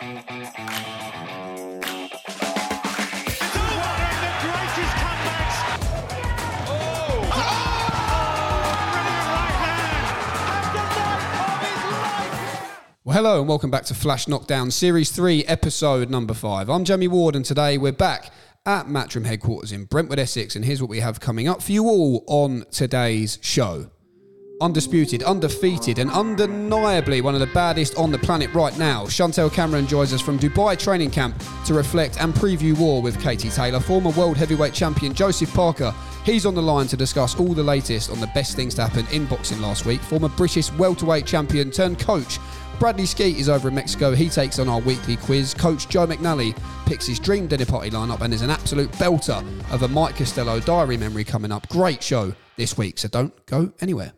Well, hello and welcome back to Flash Knockdown Series 3, Episode number 5. I'm Jamie Ward and today we're back at Matchroom headquarters in Brentwood, Essex, and here's what we have coming up for you all on today's show. Undisputed, undefeated, and undeniably one of the baddest on the planet right now, Chantelle Cameron joins us from Dubai training camp to reflect and preview war with Katie Taylor. Former world heavyweight champion Joseph Parker, he's on the line to discuss all the latest on the best things to happen in boxing last week. Former British welterweight champion turned coach Bradley Skeete is over in Mexico. He takes on our weekly quiz. Coach Joe McNally picks his dream dinner party lineup, and there's an absolute belter of a Mike Costello diary memory coming up. Great show this week, so don't go anywhere.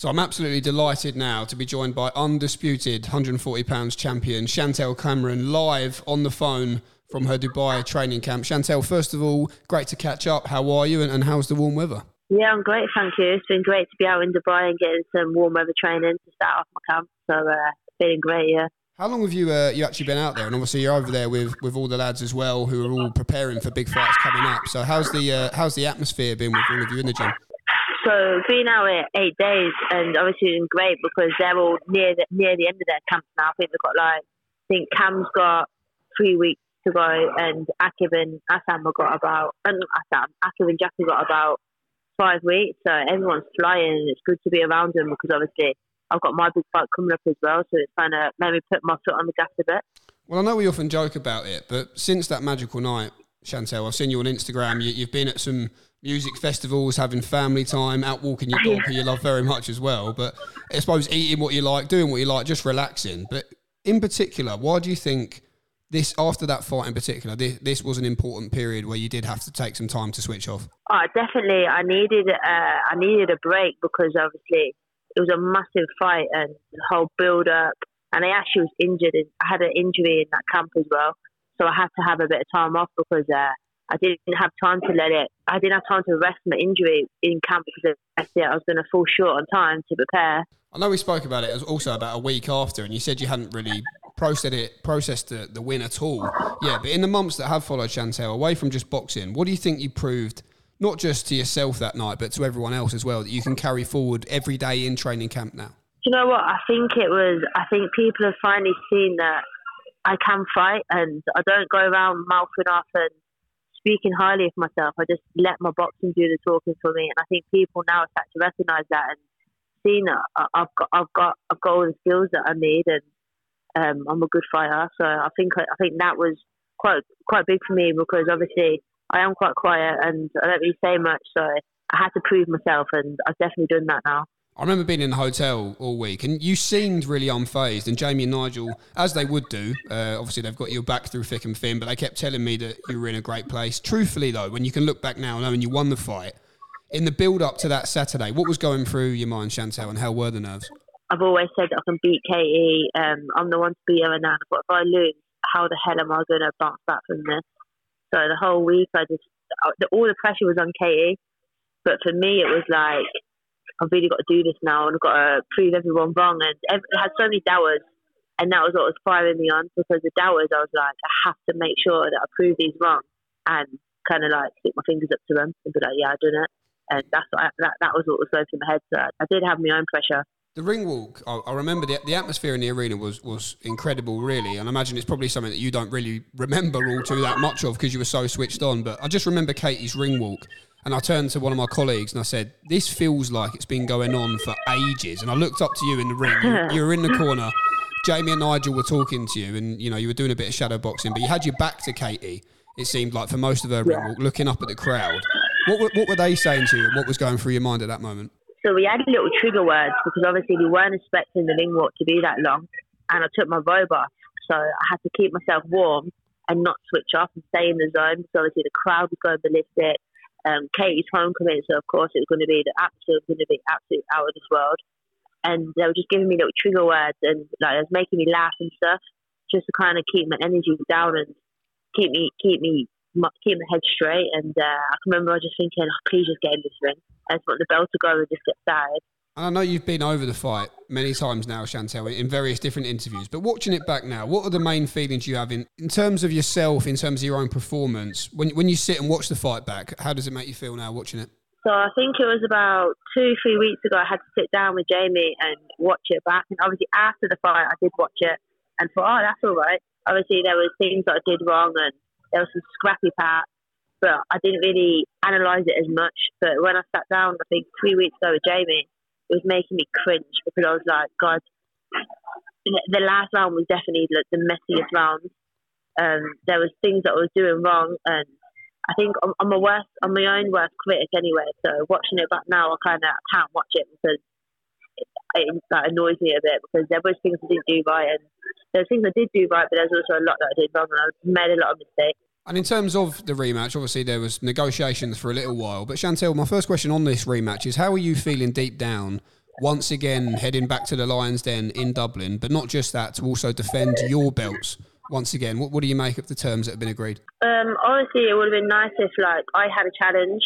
So I'm absolutely delighted now to be joined by undisputed 140 pounds champion Chantelle Cameron live on the phone from her Dubai training camp. Chantelle, first of all, great to catch up. How are you and, and how's the warm weather? Yeah, I'm great, thank you. It's been great to be out in Dubai and getting some warm weather training to start off my camp. So uh, feeling great, yeah. How long have you uh, you actually been out there? And obviously you're over there with, with all the lads as well, who are all preparing for big fights coming up. So how's the uh, how's the atmosphere been with all of you in the gym? So being out here eh, eight days, and obviously it's great because they're all near the, near the end of their camps now. I think they've got like I think Cam's got three weeks to go, and Akib and Assam have got about and Assam Akib Jackie got about five weeks, so everyone's flying, and it's good to be around them because obviously I've got my big fight coming up as well, so it's kind of made me put my foot on the gas a bit. Well, I know we often joke about it, but since that magical night, Chantelle, I've seen you on Instagram. You, have been at some music festivals, having family time, out walking your dog, who you love very much as well. But I suppose eating what you like, doing what you like, just relaxing. But in particular, why do you think this after that fight in particular, this, this was an important period where you did have to take some time to switch off. Oh, definitely. I needed uh, I needed a break because obviously it was a massive fight and the whole build up. And I actually was injured. I had an injury in that camp as well, so I had to have a bit of time off because uh, I didn't have time to let it. I didn't have time to rest my injury in camp because I was going to fall short on time to prepare. I know we spoke about it also about a week after, and you said you hadn't really processed it, processed the, the win at all. Yeah, but in the months that have followed Chantelle, away from just boxing, what do you think you proved, not just to yourself that night, but to everyone else as well, that you can carry forward every day in training camp now? Do you know what? I think it was. I think people have finally seen that I can fight, and I don't go around mouthing off and speaking highly of myself. I just let my boxing do the talking for me, and I think people now start to recognise that and seen that I've got, I've got, I've got all the skills that I need, and um, I'm a good fighter. So I think I think that was quite quite big for me because obviously I am quite quiet and I don't really say much. So I had to prove myself, and I've definitely done that now. I remember being in the hotel all week, and you seemed really unfazed. And Jamie and Nigel, as they would do, uh, obviously they've got your back through thick and thin, but they kept telling me that you were in a great place. Truthfully, though, when you can look back now, knowing you won the fight, in the build up to that Saturday, what was going through your mind, Chantelle, and how were the nerves? I've always said that I can beat Katie. Um, I'm the one to beat her now. But if I lose, how the hell am I going to bounce back from this? So the whole week, I just all the pressure was on Katie. But for me, it was like I've really got to do this now, and I've got to prove everyone wrong. And I had so many doubters, and that was what was firing me on because the doubters, I was like, I have to make sure that I prove these wrong, and kind of like stick my fingers up to them and be like, yeah, I've done it. And that's what I, that that was what was going through my head. So I did have my own pressure the ring walk, I, I remember the, the atmosphere in the arena was, was incredible, really. And I imagine it's probably something that you don't really remember all too that much of because you were so switched on. But I just remember Katie's ring walk. And I turned to one of my colleagues and I said, This feels like it's been going on for ages. And I looked up to you in the ring. You, you were in the corner. Jamie and Nigel were talking to you, and you know you were doing a bit of shadow boxing, but you had your back to Katie. It seemed like for most of her ring walk, looking up at the crowd. What were, what were they saying to you? And what was going through your mind at that moment? So we had little trigger words because obviously we weren't expecting the ring walk to be that long. And I took my robe off. So I had to keep myself warm and not switch off and stay in the zone. So obviously the crowd was going ballistic. Um, Katie's homecoming, so of course it was going to be the absolute, going to be absolute out of this world. And they were just giving me little trigger words and like it was making me laugh and stuff, just to kind of keep my energy down and keep me keep me keep my head straight. And uh, I can remember I was just thinking, oh, please just get in this ring. I just want the bell to go and just get started. And I know you've been over the fight many times now, Chantelle, in various different interviews. But watching it back now, what are the main feelings you have in, in terms of yourself, in terms of your own performance? When, when you sit and watch the fight back, how does it make you feel now watching it? So I think it was about two, three weeks ago. I had to sit down with Jamie and watch it back. And obviously after the fight, I did watch it and thought, oh, that's all right. Obviously there was things that I did wrong and there was some scrappy parts, but I didn't really analyse it as much. But when I sat down, I think three weeks ago with Jamie, was making me cringe because I was like, God, the last round was definitely like the messiest round. Um, there was things that I was doing wrong and I think I'm, I'm a worst, I'm my own worst critic anyway. So watching it back now, I kind of can't watch it because it, it, that annoys me a bit because there was things I didn't do right and there were things I did do right, but there's also a lot that I did wrong and I made a lot of mistakes. And in terms of the rematch, obviously there was negotiations for a little while. But Chantelle, my first question on this rematch is: How are you feeling deep down? Once again, heading back to the Lions Den in Dublin, but not just that, to also defend your belts once again. What, what do you make of the terms that have been agreed? Um, honestly, it would have been nice if like I had a challenge.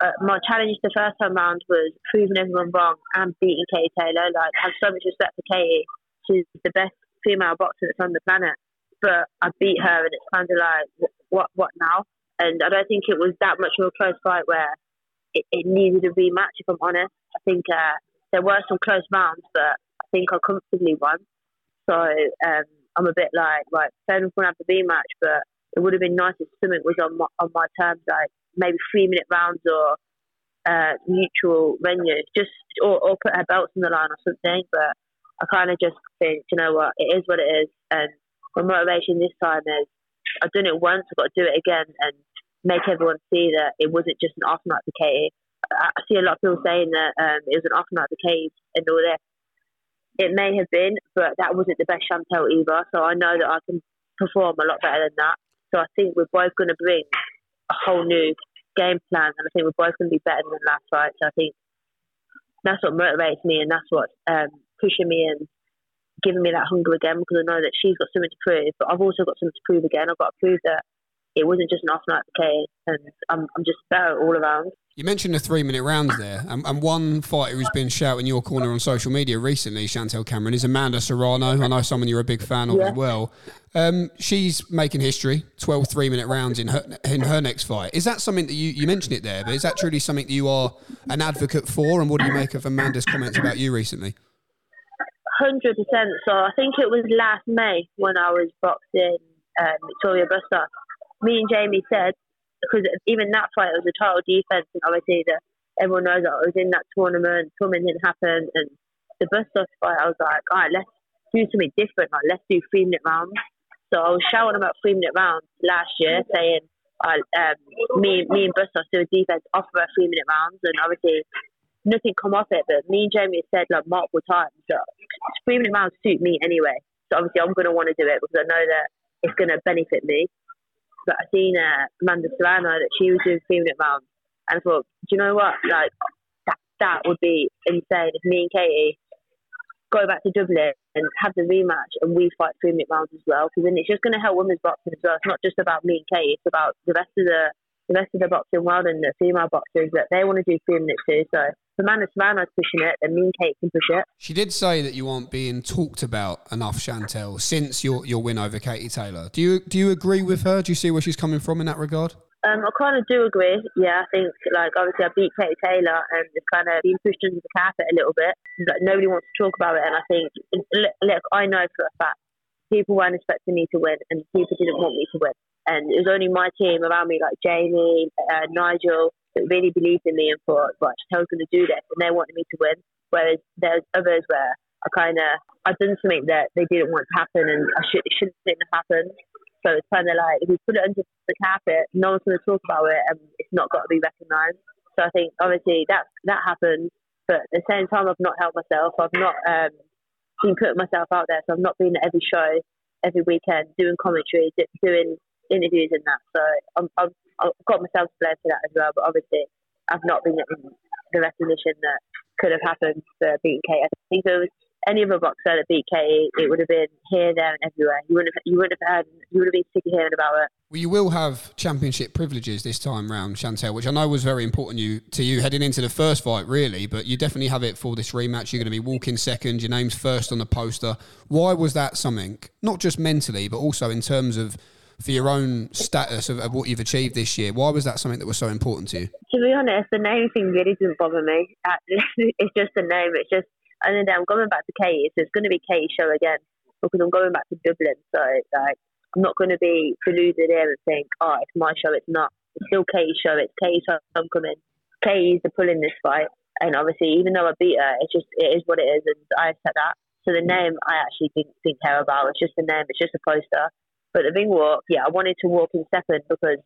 Uh, my challenge the first time round was proving everyone wrong and beating Katie Taylor. Like, I have so much respect for Katie. She's the best female boxer that's on the planet. But I beat her, and it's kind of like, what, what now? And I don't think it was that much of a close fight where it, it needed a rematch. If I'm honest, I think uh, there were some close rounds, but I think I comfortably won. So um, I'm a bit like, right, fair enough, we'll have the B match, but it would have been nice if something was on my, on my terms, like maybe three minute rounds or uh, neutral venues, just or, or put her belts on the line or something. But I kind of just think, you know what, it is what it is, and my motivation this time is I've done it once, I've got to do it again, and make everyone see that it wasn't just an off night for Katie. I see a lot of people saying that um, it was an off night for Katie and all this. It may have been, but that wasn't the best Chantelle either. So I know that I can perform a lot better than that. So I think we're both going to bring a whole new game plan, and I think we're both going to be better than last fight. So I think that's what motivates me, and that's what um, pushing me and giving me that hunger again because I know that she's got something to prove, but I've also got something to prove again. I've got to prove that it wasn't just an off night for Kay, and I'm, I'm just better all around. You mentioned the three minute rounds there, and, and, one fighter who's been shouting your corner on social media recently, Chantelle Cameron, is Amanda Serrano. I know someone you're a big fan of yeah. as well. Um, she's making history, 12 three minute rounds in her in her next fight. Is that something that you, you mentioned it there, but is that truly something that you are an advocate for? And what do you make of Amanda's comments about you recently? Hundred percent. So I think it was last May when I was boxing um, Victoria Bustos. Me and Jamie said because even that fight was a total defense, and obviously the, everyone knows that I was in that tournament. Tournament didn't happen, and the Bustos fight, I was like, all right, let's do something different. Like let's do three minute rounds. So I was shouting about three minute rounds last year, saying, uh, um, me, me and Bustos do a defense offer a three minute rounds, and obviously nothing come off it. But me and Jamie said like multiple times that minute rounds suit me anyway. So obviously I'm going to want to do it because I know that it's going to benefit me but I seen uh, Amanda Serrano that she was doing three minute rounds, and I thought, do you know what? Like that that would be insane if me and Katie go back to Dublin and have the rematch and we fight three minute rounds as well. Because then it's just going to help women's boxing as well. It's not just about me and Katie; it's about the rest of the the rest of the boxing world and the female boxers that they want to do three minutes too. So if Amanda Serrano's pushing it, then me and Kate can push it. She did say that you aren't being talked about enough, Chantelle, since your your win over Katie Taylor. Do you do you agree with her? Do you see where she's coming from in that regard? Um, I kind of do agree. Yeah, I think like obviously I beat Katie Taylor and it's kind of been pushed under the carpet a little bit. Like nobody wants to talk about it, and I think look, I know for a fact people weren't expecting me to win, and people didn't want me to win. And it was only my team around me, like Jamie, uh, Nigel, that really believed in me and thought, right, Chantelle's going to do this, and they wanted me to win. Whereas there's others where I kind of I've done something that they didn't want to happen, and I should it shouldn't have happened. So it's kind of like if we put it under the carpet, no one's going to talk about it, and it's not got to be recognised. So I think obviously that that happened, but at the same time, I've not helped myself. I've not um, been putting myself out there, so I've not been at every show every weekend doing commentary, doing interviews and that. So um, I'm, i have got myself to blame for that as well. But obviously, I've not been getting the recognition that could have happened for beating Kate. I think if it was any other boxer that beat Katie, it would have been here, there, and everywhere. You wouldn't have, you wouldn't have heard, you would have been sick of hearing about it. Well, you will have championship privileges this time round, Chantelle, which I know was very important you, to you heading into the first fight, really. But you definitely have it for this rematch. You're going to be walking second. Your name's first on the poster. Why was that something? Not just mentally, but also in terms of for your own status of, of, what you've achieved this year. Why was that something that was so important to you? To be honest, the name thing really didn't bother me. It's just the name. It's just, and then I'm going back to Katie, so it's going to be Katie's show again because I'm going back to Dublin. So like, I'm not going to be deluded here and think, oh, it's my show. It's not. It's still Katie's show. It's Katie's show. I'm coming. Katie's the pull in this fight, and obviously, even though I beat her, it's just it is what it is, and I said that. So the name I actually didn't, didn't care about. It's just the name. It's just a poster. But the ring walk, yeah, I wanted to walk in second because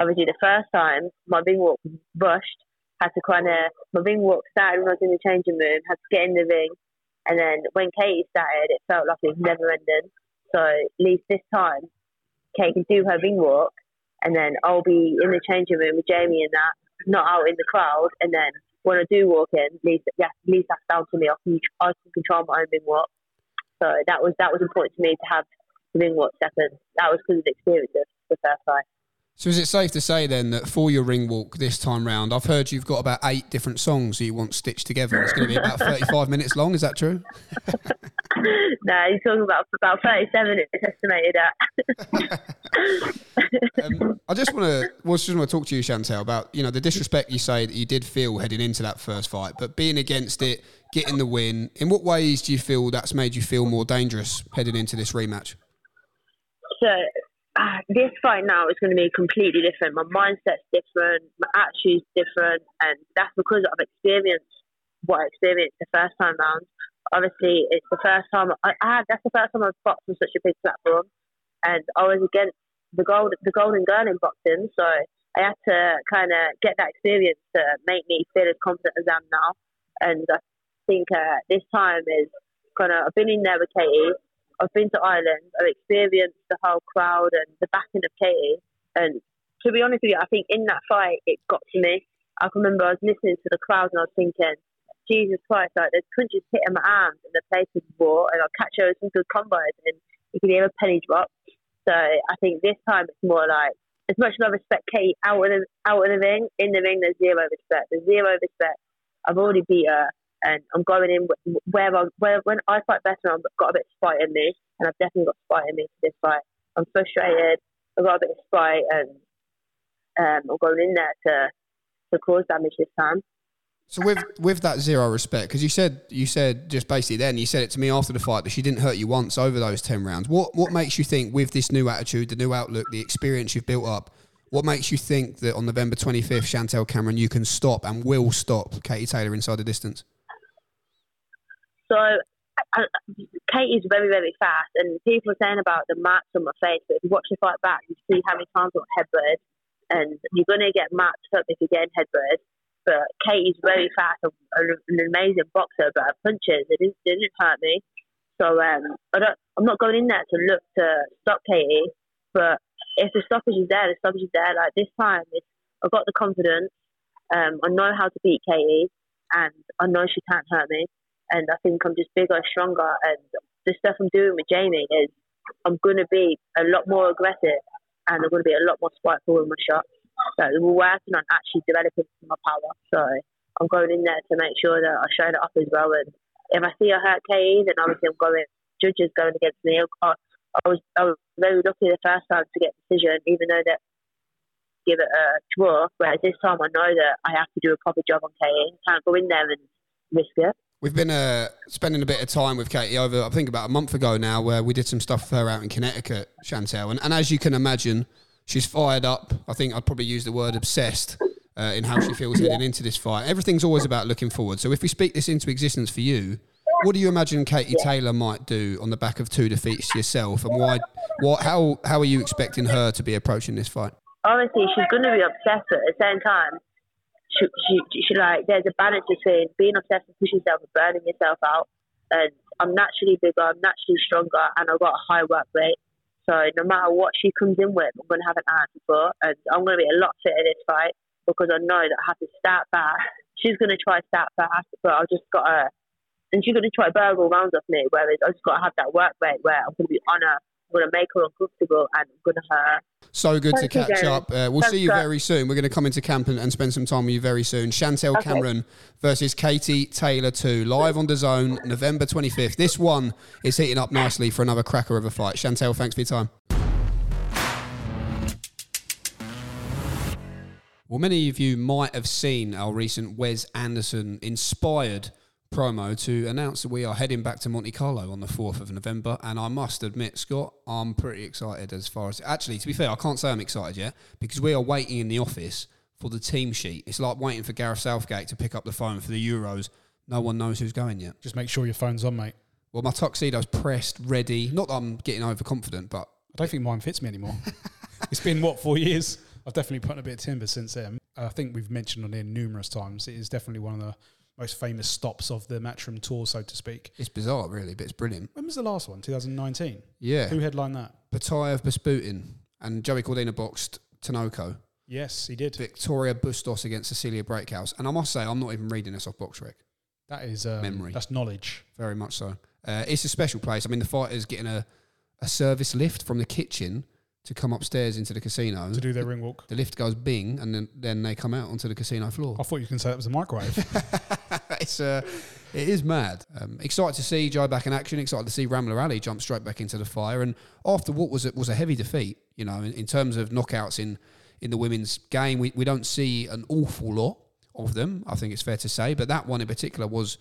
obviously the first time my ring walk was rushed, had to kind of, my ring walk started when I was in the changing room, had to get in the ring. And then when Katie started, it felt like it was never ending. So at least this time, Kate can do her ring walk, and then I'll be in the changing room with Jamie and that, not out in the crowd. And then when I do walk in, at least, yeah, at least that's down to me. I can, I can control my own ring walk. So that was that was important to me to have ring walk second. That was because of the experience of the first fight. So is it safe to say then that for your ring walk this time round, I've heard you've got about eight different songs you want stitched together. It's going to be about thirty-five minutes long. Is that true? no, you're talking about about thirty-seven. It's estimated at. um, I just want to, well, just want to talk to you, Chantelle, about you know the disrespect you say that you did feel heading into that first fight, but being against it, getting the win. In what ways do you feel that's made you feel more dangerous heading into this rematch? So uh, this fight now is going to be completely different. My mindset's different, my attitude's different, and that's because I've experienced what I experienced the first time round. Obviously, it's the first time I, I that's the first time I've boxed on such a big platform, and I was against the gold, the golden girl in boxing. So I had to kind of get that experience to make me feel as confident as I am now. And I think uh, this time is kind of I've been in there with Katie. I've been to Ireland. I've experienced the whole crowd and the backing of Katie. And to be honest with you, I think in that fight, it got to me. I can remember I was listening to the crowd and I was thinking, Jesus Christ, like there's punches hitting my arms and the place is raw and I'll catch her with some good combos and you can hear a penny drop. So I think this time it's more like, as much as I respect Katie out of the, out of the ring, in the ring there's zero respect. There's zero respect. I've already beat her and I'm going in where I where when I fight better, I've got a bit of spite in me, and I've definitely got spite in me for this fight. I'm frustrated. I've got a bit of spite, and um, I'm going in there to to cause damage this time. So with with that zero respect, because you said you said just basically then you said it to me after the fight that she didn't hurt you once over those ten rounds. What what makes you think with this new attitude, the new outlook, the experience you've built up, what makes you think that on November twenty fifth, Chantelle Cameron, you can stop and will stop Katie Taylor inside the distance? So I, Kate is very, very fast, and people are saying about the marks on my face, but if you watch the fight back, you see how many times I got headbutted, and you're going to get marked up if you get headbutted. But Kate is very fast, and an amazing boxer, but her punches, it didn't, it didn't hurt me. So um, I don't, I'm not going in there to look to stop Katie, but if the stoppage is there, the stoppage is there. Like this time, it's, I've got the confidence. Um, I know how to beat Katie, and I know she can't hurt me and I think I'm just bigger, stronger, and the stuff I'm doing with Jamie is I'm going to be a lot more aggressive and I'm going to be a lot more spiteful in my shots. So we're working on actually developing my power. So I'm going in there to make sure that I show it off as well. And if I see I hurt Katie, then obviously I'm going. Judges going against me. I, I was I was very lucky the first time to get decision, even though that give it a draw. Whereas this time I know that I have to do a proper job on Katie. Can't go in there and risk it. We've been uh, spending a bit of time with Katie over, I think, about a month ago now, where we did some stuff with her out in Connecticut, Chantelle. And, and as you can imagine, she's fired up. I think I'd probably use the word obsessed uh, in how she feels heading into this fight. Everything's always about looking forward. So if we speak this into existence for you, what do you imagine Katie Taylor might do on the back of two defeats to yourself, and why? What? How? How are you expecting her to be approaching this fight? Honestly, she's going to be obsessed, but at the same time, she, she, she like there's a balance between being obsessed and pushing yourself and burning yourself out. And I'm naturally bigger, I'm naturally stronger, and I've got a high work rate. So no matter what she comes in with, I'm going to have an answer for, and I'm going to be a lot fitter this fight because I know that I have to start fast. She's going to try start fast, but I've just got to and she's going to try burger all rounds off me. Whereas I just got to have that work rate where I'm going to be on her, going to make her uncomfortable, and going to hurt. So good Thank to catch James. up. Uh, we'll Thanks, see you very soon. We're going to come into camp and, and spend some time with you very soon. Chantelle Okay. Cameron versus Katie Taylor 2, live on the zone, November 25th. This one is heating up nicely for another cracker of a fight. Chantelle, thanks for your time. Well, many of you might have seen our recent Wes Anderson inspired promo to announce that we are heading back to Monte Carlo on the 4th of November. And I must admit, Scott, I'm pretty excited as far as. Actually, to be fair, I can't say I'm excited yet because we are waiting in the office for the team sheet. It's like waiting for Gareth Southgate to pick up the phone for the Euros. No one knows who's going yet. Just make sure your phone's on, mate. Well, my tuxedo's pressed, ready. Not that I'm getting overconfident, but I don't think mine fits me anymore. it's been what four years. I've definitely put on a bit of timber since then. I think we've mentioned on here numerous times. It is definitely one of the most famous stops of the Matchroom tour, so to speak. it's bizarre, really, but it's brilliant. When was the last one? 2019. Yeah. Who headlined that? Butaev Besputin and Joey Cordina boxed Tanoko. Yes, he did. Victoria Bustos against Cecilia Braekhus. And I must say, I'm not even reading this off BoxRec. That is um, Memory. That's knowledge. Very much so. Uh, it's a special place. I mean, the fighter's getting a, a service lift from the kitchen to come upstairs into the casino. to do their ring walk. The lift goes bing, and then, then they come out onto the casino floor. I thought you can say that was a microwave. it's uh, it is mad. Um, excited to see Joe back in action. Excited to see Ramla Ali jump straight back into the fire. And after what was it was a heavy defeat, you know, in, in terms of knockouts in in the women's game, we, we don't see an awful lot of them. I think it's fair to say, but that one in particular was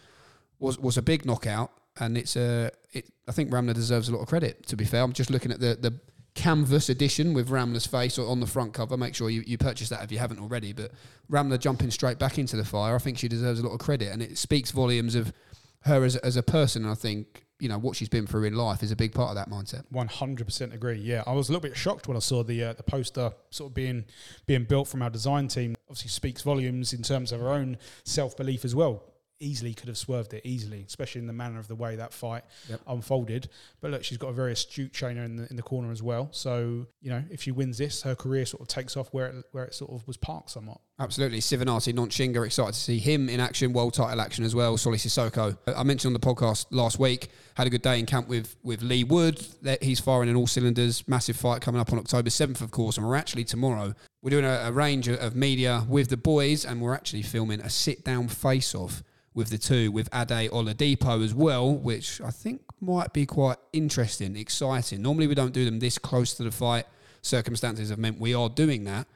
was was a big knockout, and it's a it. I think Ramla deserves a lot of credit. To be fair, I'm just looking at the the canvas edition with Ramla's face on the front cover. Make sure you, you purchase that if you haven't already. But Ramla jumping straight back into the fire, I think she deserves a lot of credit, and it speaks volumes of her as as a person. And I think you know what she's been through in life is a big part of that mindset. One hundred percent agree. Yeah, I was a little bit shocked when I saw the uh, the poster sort of being being built from our design team. Obviously, speaks volumes in terms of her own self belief as well. Easily could have swerved it easily, especially in the manner of the way that fight Yep. unfolded. But look, she's got a very astute trainer in the in the corner as well. So you know, if she wins this, her career sort of takes off where it, where it sort of was parked somewhat. Absolutely. Sivenathi Nontshinga, excited to see him in action, world title action as well. Solly Sissoko. I mentioned on the podcast last week, had a good day in camp with, with Leigh Wood. He's firing in all cylinders. Massive fight coming up on October 7th, of course. And we're actually tomorrow, we're doing a, a range of, of media with the boys, and we're actually filming a sit down face off with the two, with Ade Oladipo as well, which I think might be quite interesting, exciting. Normally, we don't do them this close to the fight. Circumstances have meant we are doing that.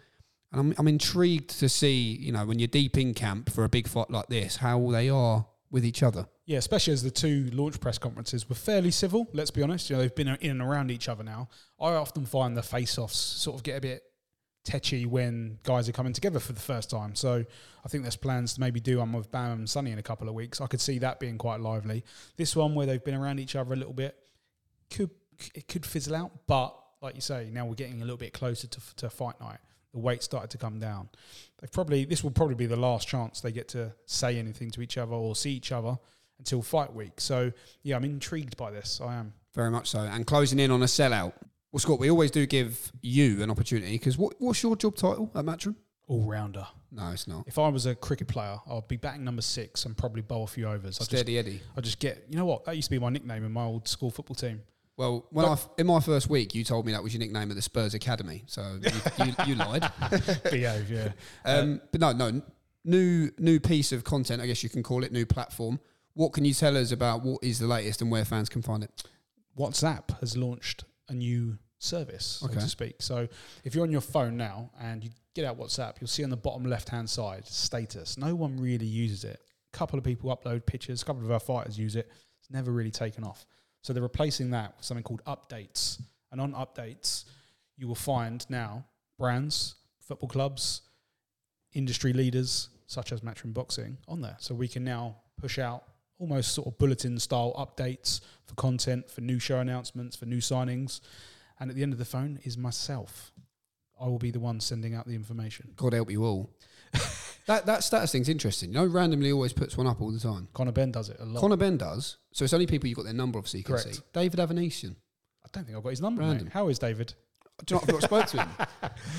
And I'm, I'm intrigued to see, you know, when you're deep in camp for a big fight like this, how they are with each other. Yeah, especially as the two launch press conferences were fairly civil. Let's be honest, you know they've been in and around each other now. I often find the face-offs sort of get a bit tetchy when guys are coming together for the first time. So I think there's plans to maybe do one with Bam and Sunny in a couple of weeks. I could see that being quite lively. This one where they've been around each other a little bit could it could fizzle out, but like you say, now we're getting a little bit closer to to fight night. The weight started to come down. They've probably this will probably be the last chance they get to say anything to each other or see each other until fight week. So yeah, I'm intrigued by this. I am. Very much so. And closing in on a sellout. Well, Scott, we always do give you an opportunity because what, what's your job title at Matchroom? All rounder. No, it's not. If I was a cricket player, I'd be batting number six and probably bowl a few overs. I just, Steady Eddie. I just get. You know what? That used to be my nickname in my old school football team. Well, when I in my first week, you told me that was your nickname at the Spurs Academy, so you, you, you lied. Behave, yeah. Um, but no, no, new new piece of content, I guess you can call it, new platform. What can you tell us about what is the latest and where fans can find it? WhatsApp has launched a new service, so Okay. to speak. So if you're on your phone now and you get out WhatsApp, you'll see on the bottom left hand side status. No one really uses it. A couple of people upload pictures, a couple of our fighters use it. It's never really taken off. So they're replacing that with something called updates. And on updates, you will find now brands, football clubs, industry leaders such as Matchroom Boxing on there. So we can now push out almost sort of bulletin style updates for content, for new show announcements, for new signings. And at the end of the phone is myself. I will be the one sending out the information. God help you all. that that status thing's interesting. You know, randomly always puts one up all the time. Conor Benn does it a lot. Conor Benn does. So it's only people you've got their number, obviously, you can Correct. see. David Avanesyan. I don't think I've got his number. Random. Mate. How is David? Do you know, I've not spoke to him.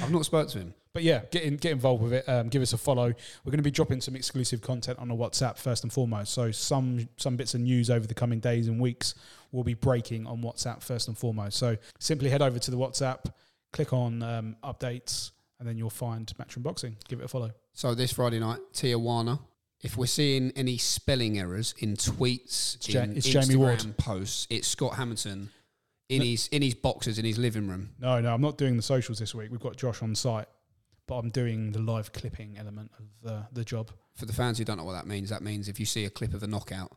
I've not spoke to him. But yeah, get in, get involved with it. Um, give us a follow. We're going to be dropping some exclusive content on the WhatsApp first and foremost. So some some bits of news over the coming days and weeks will be breaking on WhatsApp first and foremost. So simply head over to the WhatsApp, click on um, updates, and then you'll find Matchroom Boxing. Give it a follow. So this Friday night, Tijuana. If we're seeing any spelling errors in tweets, It's Ja- it's Instagram Jamie Ward. posts, it's Scott Hamilton in his in his boxes in his living room. No, no, I'm not doing the socials this week. We've got Josh on site, but I'm doing the live clipping element of the, the job. For the fans who don't know what that means, that means if you see a clip of a knockout,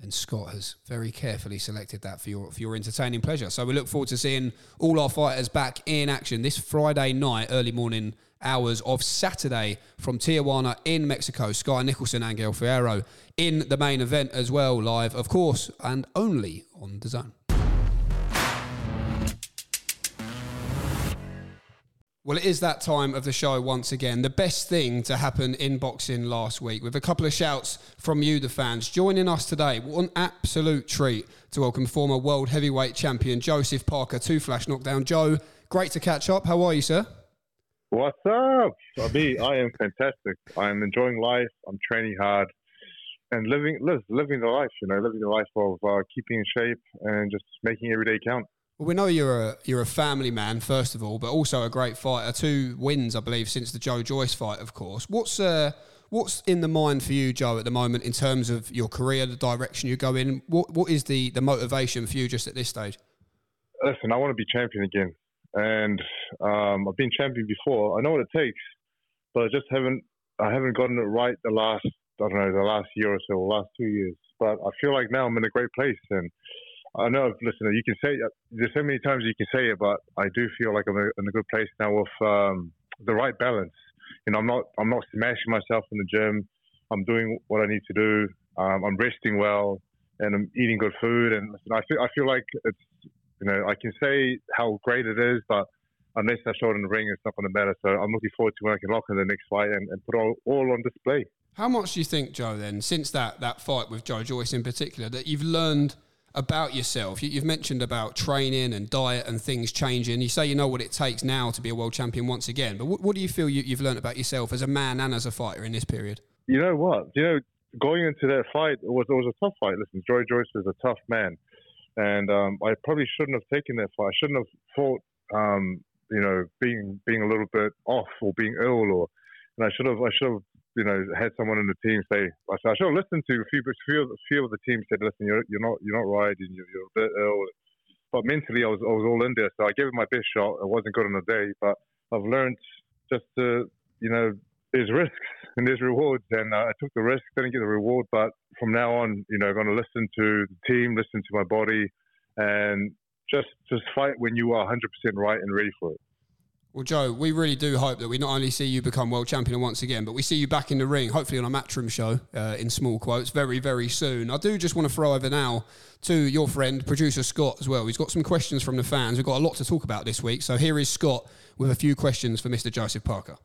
then Scott has very carefully selected that for your for your entertaining pleasure. So we look forward to seeing all our fighters back in action this Friday night, early morning hours of Saturday from Tijuana in Mexico. Skye Nicolson and Gail Fierro in the main event as well, live, of course, and only on the zone. Well, it is that time of the show once again. The best thing to happen in boxing last week, with a couple of shouts from you, the fans. Joining us today, what an absolute treat to welcome former world heavyweight champion Joseph Parker to Flash Knockdown. Joe, great to catch up. How are you, sir? What's up? Me, I am fantastic. I'm enjoying life. I'm training hard and living living the life. You know, living the life of uh, keeping in shape and just making every day count. Well, we know you're a you're a family man first of all, but also a great fighter. Two wins, I believe, since the Joe Joyce fight, of course. What's uh, what's in the mind for you, Joe, at the moment in terms of your career, the direction you go in? What what is the the motivation for you just at this stage? Listen, I want to be champion again, and um, I've been champion before. I know what it takes, but I just haven't I haven't gotten it right the last I don't know the last year or so, the last two years. But I feel like now I'm in a great place, and I know, listen, you can say there's so many times you can say it, but I do feel like I'm in a good place now with um, the right balance. You know, I'm not I'm not smashing myself in the gym. I'm doing what I need to do. Um, I'm resting well, and I'm eating good food. And listen, I feel I feel like it's you know I can say how great it is, but unless I show it in the ring, it's not going to matter. So I'm looking forward to when I can lock in the next fight and, and put all all on display. How much do you think, Joe? Then since that that fight with Joe Joyce in particular, that you've learned about yourself. You, have mentioned about training and diet and things changing. You say you know what it takes now to be a world champion once again. But what, what do you feel you, have learned about yourself as a man and as a fighter in this period? You know what? You know, going into that fight it was it was a tough fight. Listen, Joy Joyce is a tough man, and um, I probably shouldn't have taken that fight. I shouldn't have fought. Um, you know, being being a little bit off or being ill, or and I should have I should have you know, had someone in the team say, I should have listened to a few, few, few of the team said, listen, you're, you're not, you're not right, and you're, you're a bit ill. But mentally, I was, I was all in there, so I gave it my best shot. It wasn't good on the day, but I've learned just to, you know, there's risks and there's rewards, and uh, I took the risk, didn't get the reward, but from now on, you know, I'm going to listen to the team, listen to my body, and just just fight when you are 100% right and ready for it. Well, Joe, we really do hope that we not only see you become world champion once again, but we see you back in the ring, hopefully on a Matchroom show, uh, in small quotes, very, very soon. I do just want to throw over now to your friend, producer Scott, as well. He's got some questions from the fans. We've got a lot to talk about this week. So here is Scott with a few questions for Mr. Joseph Parker.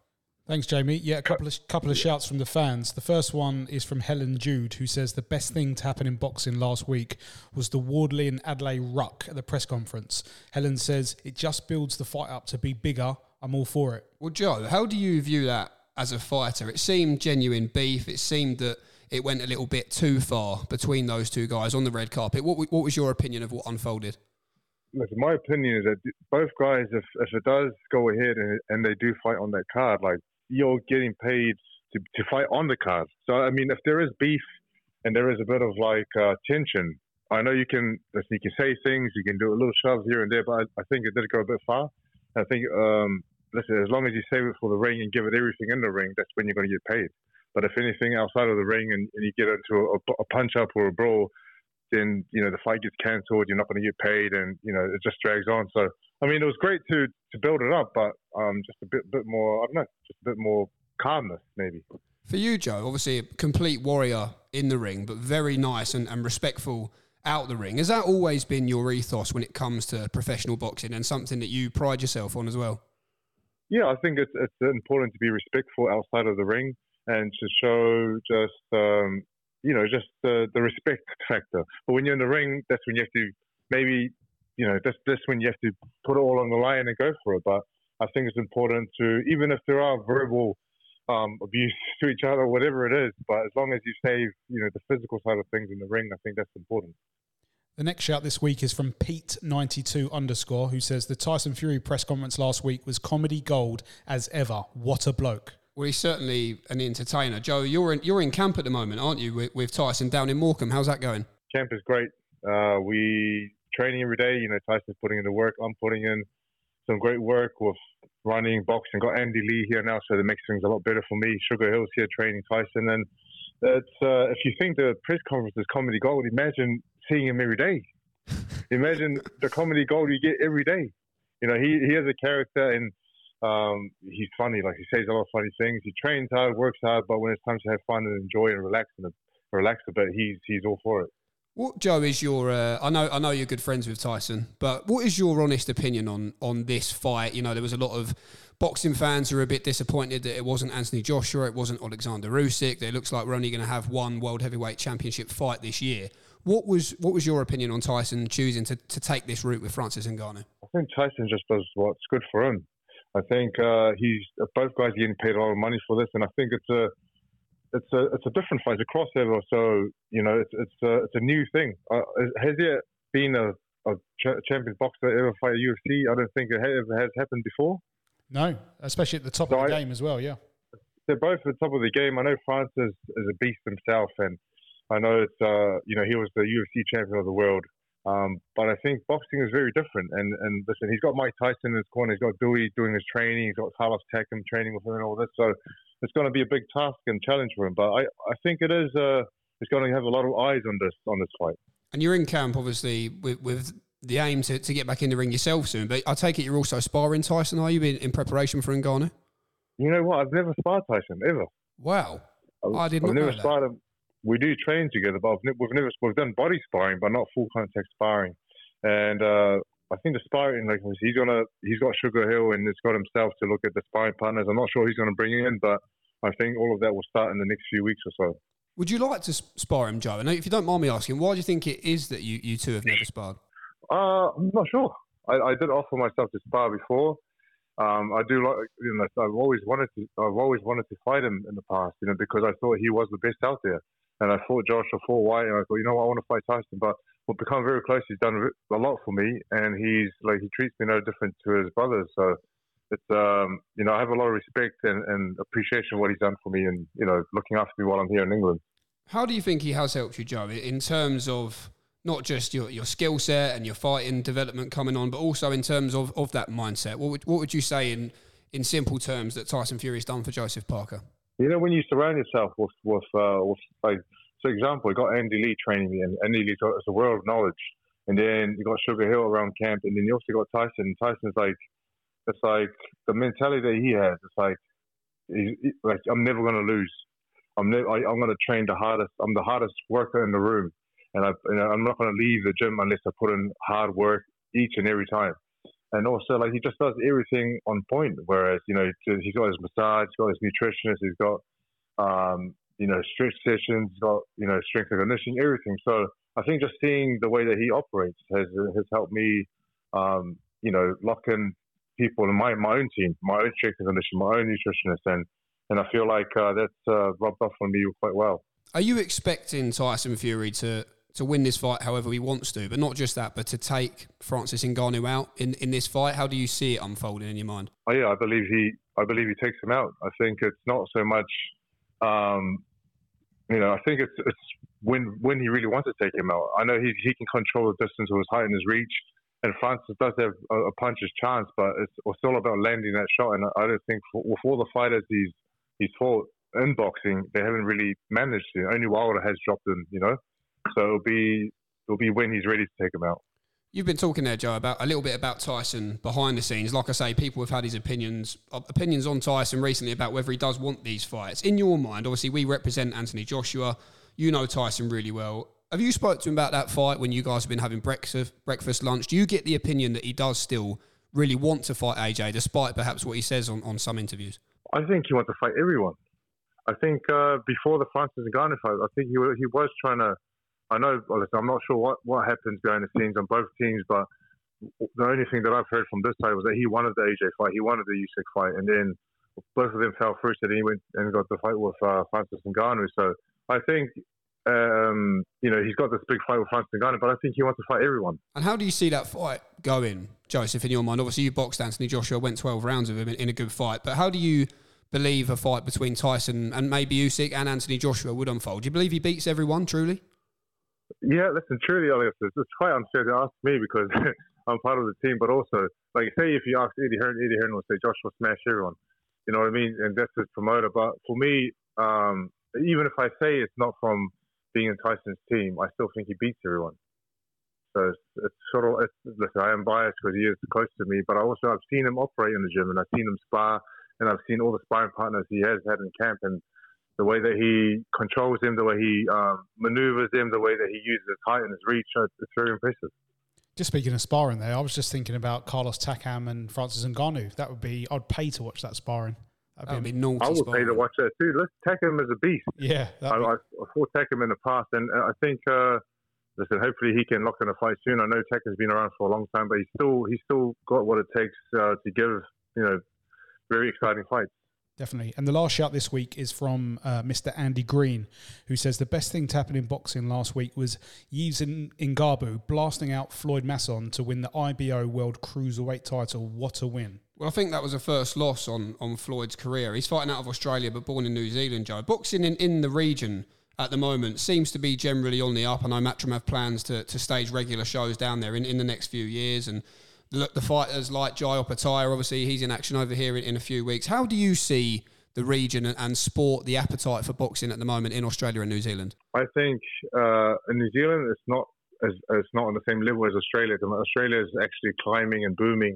Thanks, Jamie. Yeah, a couple of couple of shouts from the fans. The first one is from Helen Jude, who says the best thing to happen in boxing last week was the Wardley and Adeleye ruck at the press conference. Helen says it just builds the fight up to be bigger. I'm all for it. Well, Joe, how do you view that as a fighter? It seemed genuine beef. It seemed that it went a little bit too far between those two guys on the red carpet. What what was your opinion of what unfolded? Listen, my opinion is that both guys, if, if it does go ahead and, and they do fight on that card, like you're getting paid to, to fight on the card. So, I mean, if there is beef and there is a bit of like uh, tension, I know you can you can say things, you can do a little shoves here and there, but I, I think it did go a bit far. I think, um, listen, as long as you save it for the ring and give it everything in the ring, that's when you're going to get paid. But if anything outside of the ring and, and you get into a, a punch up or a brawl, then you know the fight gets cancelled. You're not going to get paid, and you know it just drags on. So I mean, it was great to to build it up, but um, just a bit bit more. I don't know, just a bit more calmness, maybe. For you, Joe, obviously a complete warrior in the ring, but very nice and, and respectful out the ring. Has that always been your ethos when it comes to professional boxing, and something that you pride yourself on as well? Yeah, I think it's it's important to be respectful outside of the ring and to show just um, you know just the the respect factor. But when you're in the ring, that's when you have to maybe you know, this this when you have to put it all on the line and go for it. But I think it's important to, even if there are verbal um, abuse to each other, whatever it is, but as long as you save, you know, the physical side of things in the ring, I think that's important. The next shout this week is from Pete92 underscore, who says the Tyson Fury press conference last week was comedy gold as ever. What a bloke. Well, he's certainly an entertainer. Joe, you're in, you're in camp at the moment, aren't you, with, with Tyson down in Morecambe? How's that going? Camp is great. Uh, we training every day. You know, Tyson's putting in the work. I'm putting in some great work with running, boxing. Got Andy Lee here now, so that makes things a lot better for me. Sugar Hill's here training Tyson, and it's uh, if you think the press conference is comedy gold, imagine seeing him every day. imagine the comedy gold you get every day. You know, he he has a character and um, he's funny. Like he says a lot of funny things. He trains hard, works hard, but when it's time to have fun and enjoy and relax and relax a bit, he's he's all for it. What Joe is your? Uh, I know I know you're good friends with Tyson, but what is your honest opinion on on this fight? You know, there was a lot of boxing fans who are a bit disappointed that it wasn't Anthony Joshua, it wasn't Alexander Usyk. It looks like we're only going to have one world heavyweight championship fight this year. What was what was your opinion on Tyson choosing to, to take this route with Francis Ngannou? I think Tyson just does what's good for him. I think uh, he's both guys getting paid a lot of money for this, and I think it's a it's a it's a different fight. It's a crossover, so you know it's it's a, it's a new thing. Uh, has there been a, a ch- champion boxer ever fight a UFC? I don't think it ever has happened before. No, especially at the top so of the I, game as well. Yeah, they're both at the top of the game. I know Francis is a beast himself, and I know it's uh, you know he was the UFC champion of the world. Um, but I think boxing is very different. And and listen, he's got Mike Tyson in his corner. He's got Dewey doing his training. He's got Carlos Takam training with him and all this. So it's going to be a big task and challenge for him. But I, I think it is. Uh, it's going to have a lot of eyes on this on this fight. And you're in camp, obviously, with, with the aim to, to get back in the ring yourself soon. But I take it you're also sparring Tyson. Are you in, in preparation for Ngannou? You know what? I've never sparred Tyson ever. Wow, I've, I did not I've never know sparred him we do train together, but we've never we've done body sparring, but not full contact sparring. And uh, I think the sparring, like he's gonna, he's got Sugar Hill and he's got himself to look at the sparring partners. I'm not sure he's going to bring in, but I think all of that will start in the next few weeks or so. Would you like to spar him, Joe? And if you don't mind me asking, why do you think it is that you, you two have never sparred? Uh, I'm not sure. I, I did offer myself to spar before. Um, I do like, you know, I've always wanted to, I've always wanted to fight him in the past, you know, because I thought he was the best out there. And I fought Joshua for White, and I thought, you know what, I want to fight Tyson. But we've become very close. He's done a lot for me, and he's like he treats me no different to his brothers. So it's um, you know I have a lot of respect and, and appreciation of what he's done for me, and you know looking after me while I'm here in England. How do you think he has helped you, Joe, in terms of not just your, your skill set and your fighting development coming on, but also in terms of, of that mindset? What would, what would you say in, in simple terms that Tyson Fury's done for Joseph Parker? You know, when you surround yourself with, with, uh, with like, for example, you got Andy Lee training me, and Andy Lee's got a world of knowledge. And then you got Sugar Hill around camp, and then you also got Tyson. Tyson's like, it's like the mentality that he has. It's like, he's, like I'm never going to lose. I'm never, I, am going to train the hardest. I'm the hardest worker in the room, and I, you know, I'm not going to leave the gym unless I put in hard work each and every time and also like he just does everything on point. Whereas you know he's got his massage, he's got his nutritionist, he's got um, you know stretch sessions, got you know strength and conditioning, everything. So I think just seeing the way that he operates has has helped me, um, you know, lock in people in my my own team, my own strength and conditioning, my own nutritionist, and and I feel like uh, that's uh, rubbed off on me quite well. Are you expecting Tyson Fury to to win this fight however he wants to, but not just that, but to take Francis Ngannou out in, in this fight. How do you see it unfolding in your mind? Oh yeah, I believe he I believe he takes him out. I think it's not so much, um, you know, I think it's it's when when he really wants to take him out. I know he he can control the distance with his height and his reach, and Francis does have a, a puncher's chance, but it's, it's all about landing that shot. And I don't think for, with all the fighters he's he's fought in boxing, they haven't really managed to. Only Wilder has dropped him, you know. So it'll be it'll be when he's ready to take him out. You've been talking there, Joe, about a little bit about Tyson behind the scenes. Like I say, people have had his opinions opinions on Tyson recently about whether he does want these fights. In your mind, obviously, we represent Anthony Joshua. You know Tyson really well. Have you spoke to him about that fight when you guys have been having breakfast, breakfast, lunch? Do you get the opinion that he does still really want to fight AJ, despite perhaps what he says on, on some interviews? I think he wants to fight everyone. I think uh, before the Francis Ngannou fight, I think he he was trying to I know, listen, I'm not sure what, what happens behind the scenes on both teams, but the only thing that I've heard from this side was that he wanted the AJ fight, he wanted the Usyk fight, and then both of them fell through. So then he went and got the fight with uh, Francis Ngannou. So I think um, you know, he's got this big fight with Francis Ngannou, but I think he wants to fight everyone. And how do you see that fight going, Joseph, in your mind? Obviously, you boxed Anthony Joshua, went 12 rounds with him in, in, a good fight, but how do you believe a fight between Tyson and maybe Usyk and Anthony Joshua would unfold? Do you believe he beats everyone, truly? Yeah, listen, truly, Elias, it's quite unfair to ask me because I'm part of the team, but also, like, say if you ask Eddie Hearn, Eddie Hearn will say Joshua smash everyone. You know what I mean? And that's his promoter. But for me, um, even if I say it's not from being in Tyson's team, I still think he beats everyone. So it's, it's sort of, it's, listen, I am biased because he is close to me, but I also, I've seen him operate in the gym and I've seen him spar and I've seen all the sparring partners he has had in camp and the way that he controls him, the way he um, maneuvers him, the way that he uses his height and his reach, uh, it's very impressive. Just speaking of sparring there, I was just thinking about Carlos Takam and Francis Ngannou. That would be, I'd pay to watch that sparring. That'd that would be naughty. I would pay to watch that too. Let's take him as a beast. Yeah, I, I, I fought Takam in the past, and I think uh, listen. Hopefully, he can lock in a fight soon. I know Takam's been around for a long time, but he's still he's still got what it takes uh, to give you know very exciting fights. Definitely. And the last shout this week is from uh, Mr. Andy Green, who says the best thing to happen in boxing last week was Yves Ngabu blasting out Floyd Masson to win the IBO World Cruiserweight title. What a win. Well, I think that was a first loss on, on Floyd's career. He's fighting out of Australia but born in New Zealand, Joe. Boxing in, in the region at the moment seems to be generally on the up. I know Matchroom have plans to, to stage regular shows down there in, in the next few years. And look, the fighters like Jai Opetaia, obviously, he's in action over here in, in, a few weeks. How do you see the region and, sport, the appetite for boxing at the moment in Australia and New Zealand? I think uh, in New Zealand, it's not as, it's not on the same level as Australia. Australia is actually climbing and booming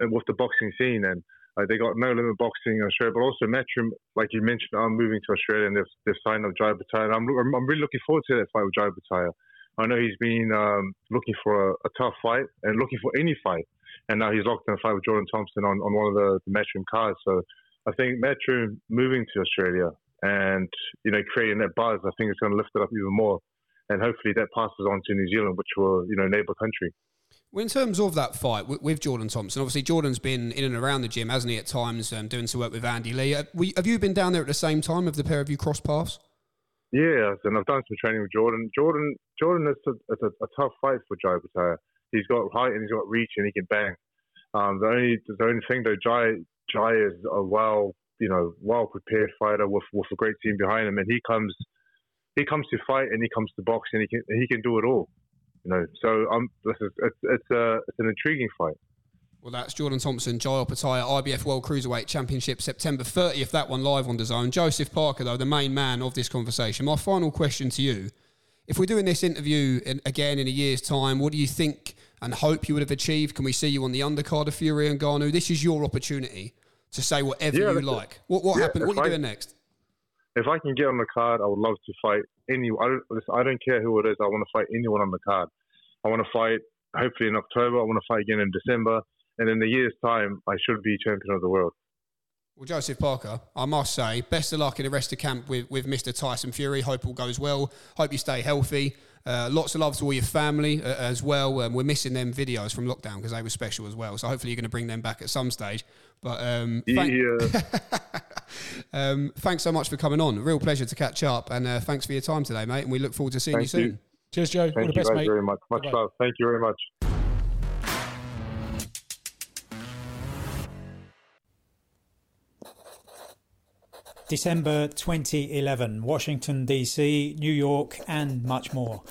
with the boxing scene. And uh, they got no limit boxing in Australia, but also Matchroom, like you mentioned, I'm moving to Australia and they've, they've signed up Jai Opetaia. I'm, I'm really looking forward to that fight with Jai Opetaia. I know he's been um, looking for a, a, tough fight and looking for any fight. And now he's locked in a fight with Jordan Thompson on, on one of the, the Matchroom cards. So I think Matchroom moving to Australia and, you know, creating that buzz, I think it's going to lift it up even more. And hopefully that passes on to New Zealand, which will, you know, neighbour country. Well, in terms of that fight with, Jordan Thompson, obviously Jordan's been in and around the gym, hasn't he, at times, um, doing some work with Andy Lee. Have, you been down there at the same time? Have the pair of you crossed paths? Yeah, and I've done some training with Jordan. Jordan, Jordan is a, it's a, a tough fight for Jai Opetaia. He's got height and he's got reach and he can bang. Um, the only the only thing though, Jai Jai is a well you know well prepared fighter with with a great team behind him, and he comes he comes to fight and he comes to box and he can he can do it all. You know, so um, this is, it's it's a it's an intriguing fight. Well, that's Jordan Thompson, Jai Opetaia, IBF World Cruiserweight Championship, September 30th. That one live on the zone. Joseph Parker, though, the main man of this conversation. My final question to you: If we're doing this interview in, again in a year's time, what do you think and hope you would have achieved? Can we see you on the undercard of Fury and Ngannou? This is your opportunity to say whatever yeah, you like. What what yeah, happened? What are you doing next? If I can get on the card, I would love to fight anyone. I don't, I don't care who it is. I want to fight anyone on the card. I want to fight hopefully in October. I want to fight again in December. And in a year's time, I should be champion of the world. Well, Joseph Parker, I must say, best of luck in the rest of camp with, with Mr. Tyson Fury. Hope all goes well. Hope you stay healthy. Uh, lots of love to all your family uh, as well. Um, we're missing them videos from lockdown because they were special as well. So hopefully you're going to bring them back at some stage. But um, thank- yeah. um, thanks so much for coming on. Real pleasure to catch up, and uh, thanks for your time today, mate. And we look forward to seeing thank you soon. You. Cheers, Joe. Thank all the best, you mate. very much. Much Bye-bye. love. Thank you very much. December 2011, Washington, D.C., New York, and much more.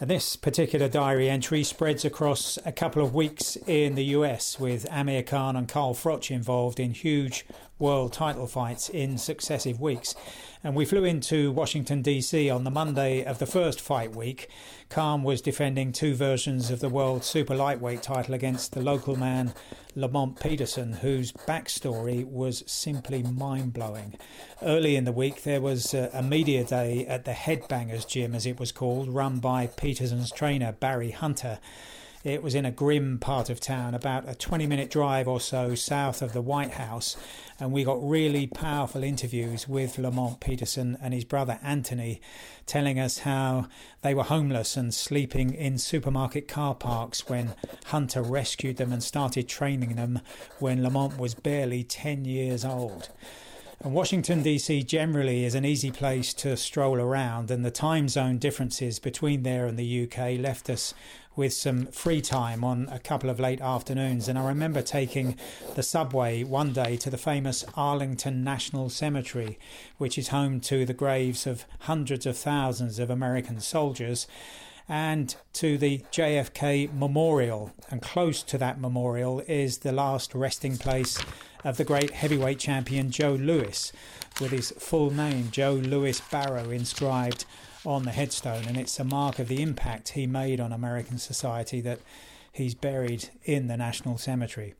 And this particular diary entry spreads across a couple of weeks in the US, with Amir Khan and Carl Froch involved in huge world title fights in successive weeks. And we flew into Washington, D.C. on the Monday of the first fight week. Khan was defending two versions of the world super lightweight title against the local man Lamont Peterson, whose backstory was simply mind blowing. Early in the week, there was uh, a media day at the Headbangers Gym, as it was called, run by Peterson's trainer Barry Hunter. It was in a grim part of town, about a 20 minute drive or so south of the White House, and we got really powerful interviews with Lamont Peterson and his brother Anthony, telling us how they were homeless and sleeping in supermarket car parks when Hunter rescued them and started training them when Lamont was barely 10 years old. And Washington, D.C. generally is an easy place to stroll around, and the time zone differences between there and the UK left us with some free time on a couple of late afternoons. And I remember taking the subway one day to the famous Arlington National Cemetery, which is home to the graves of hundreds of thousands of American soldiers and to the JFK Memorial. And close to that memorial is the last resting place of the great heavyweight champion Joe Louis, with his full name, Joe Louis Barrow, inscribed on the headstone. And it's a mark of the impact he made on American society that he's buried in the National Cemetery.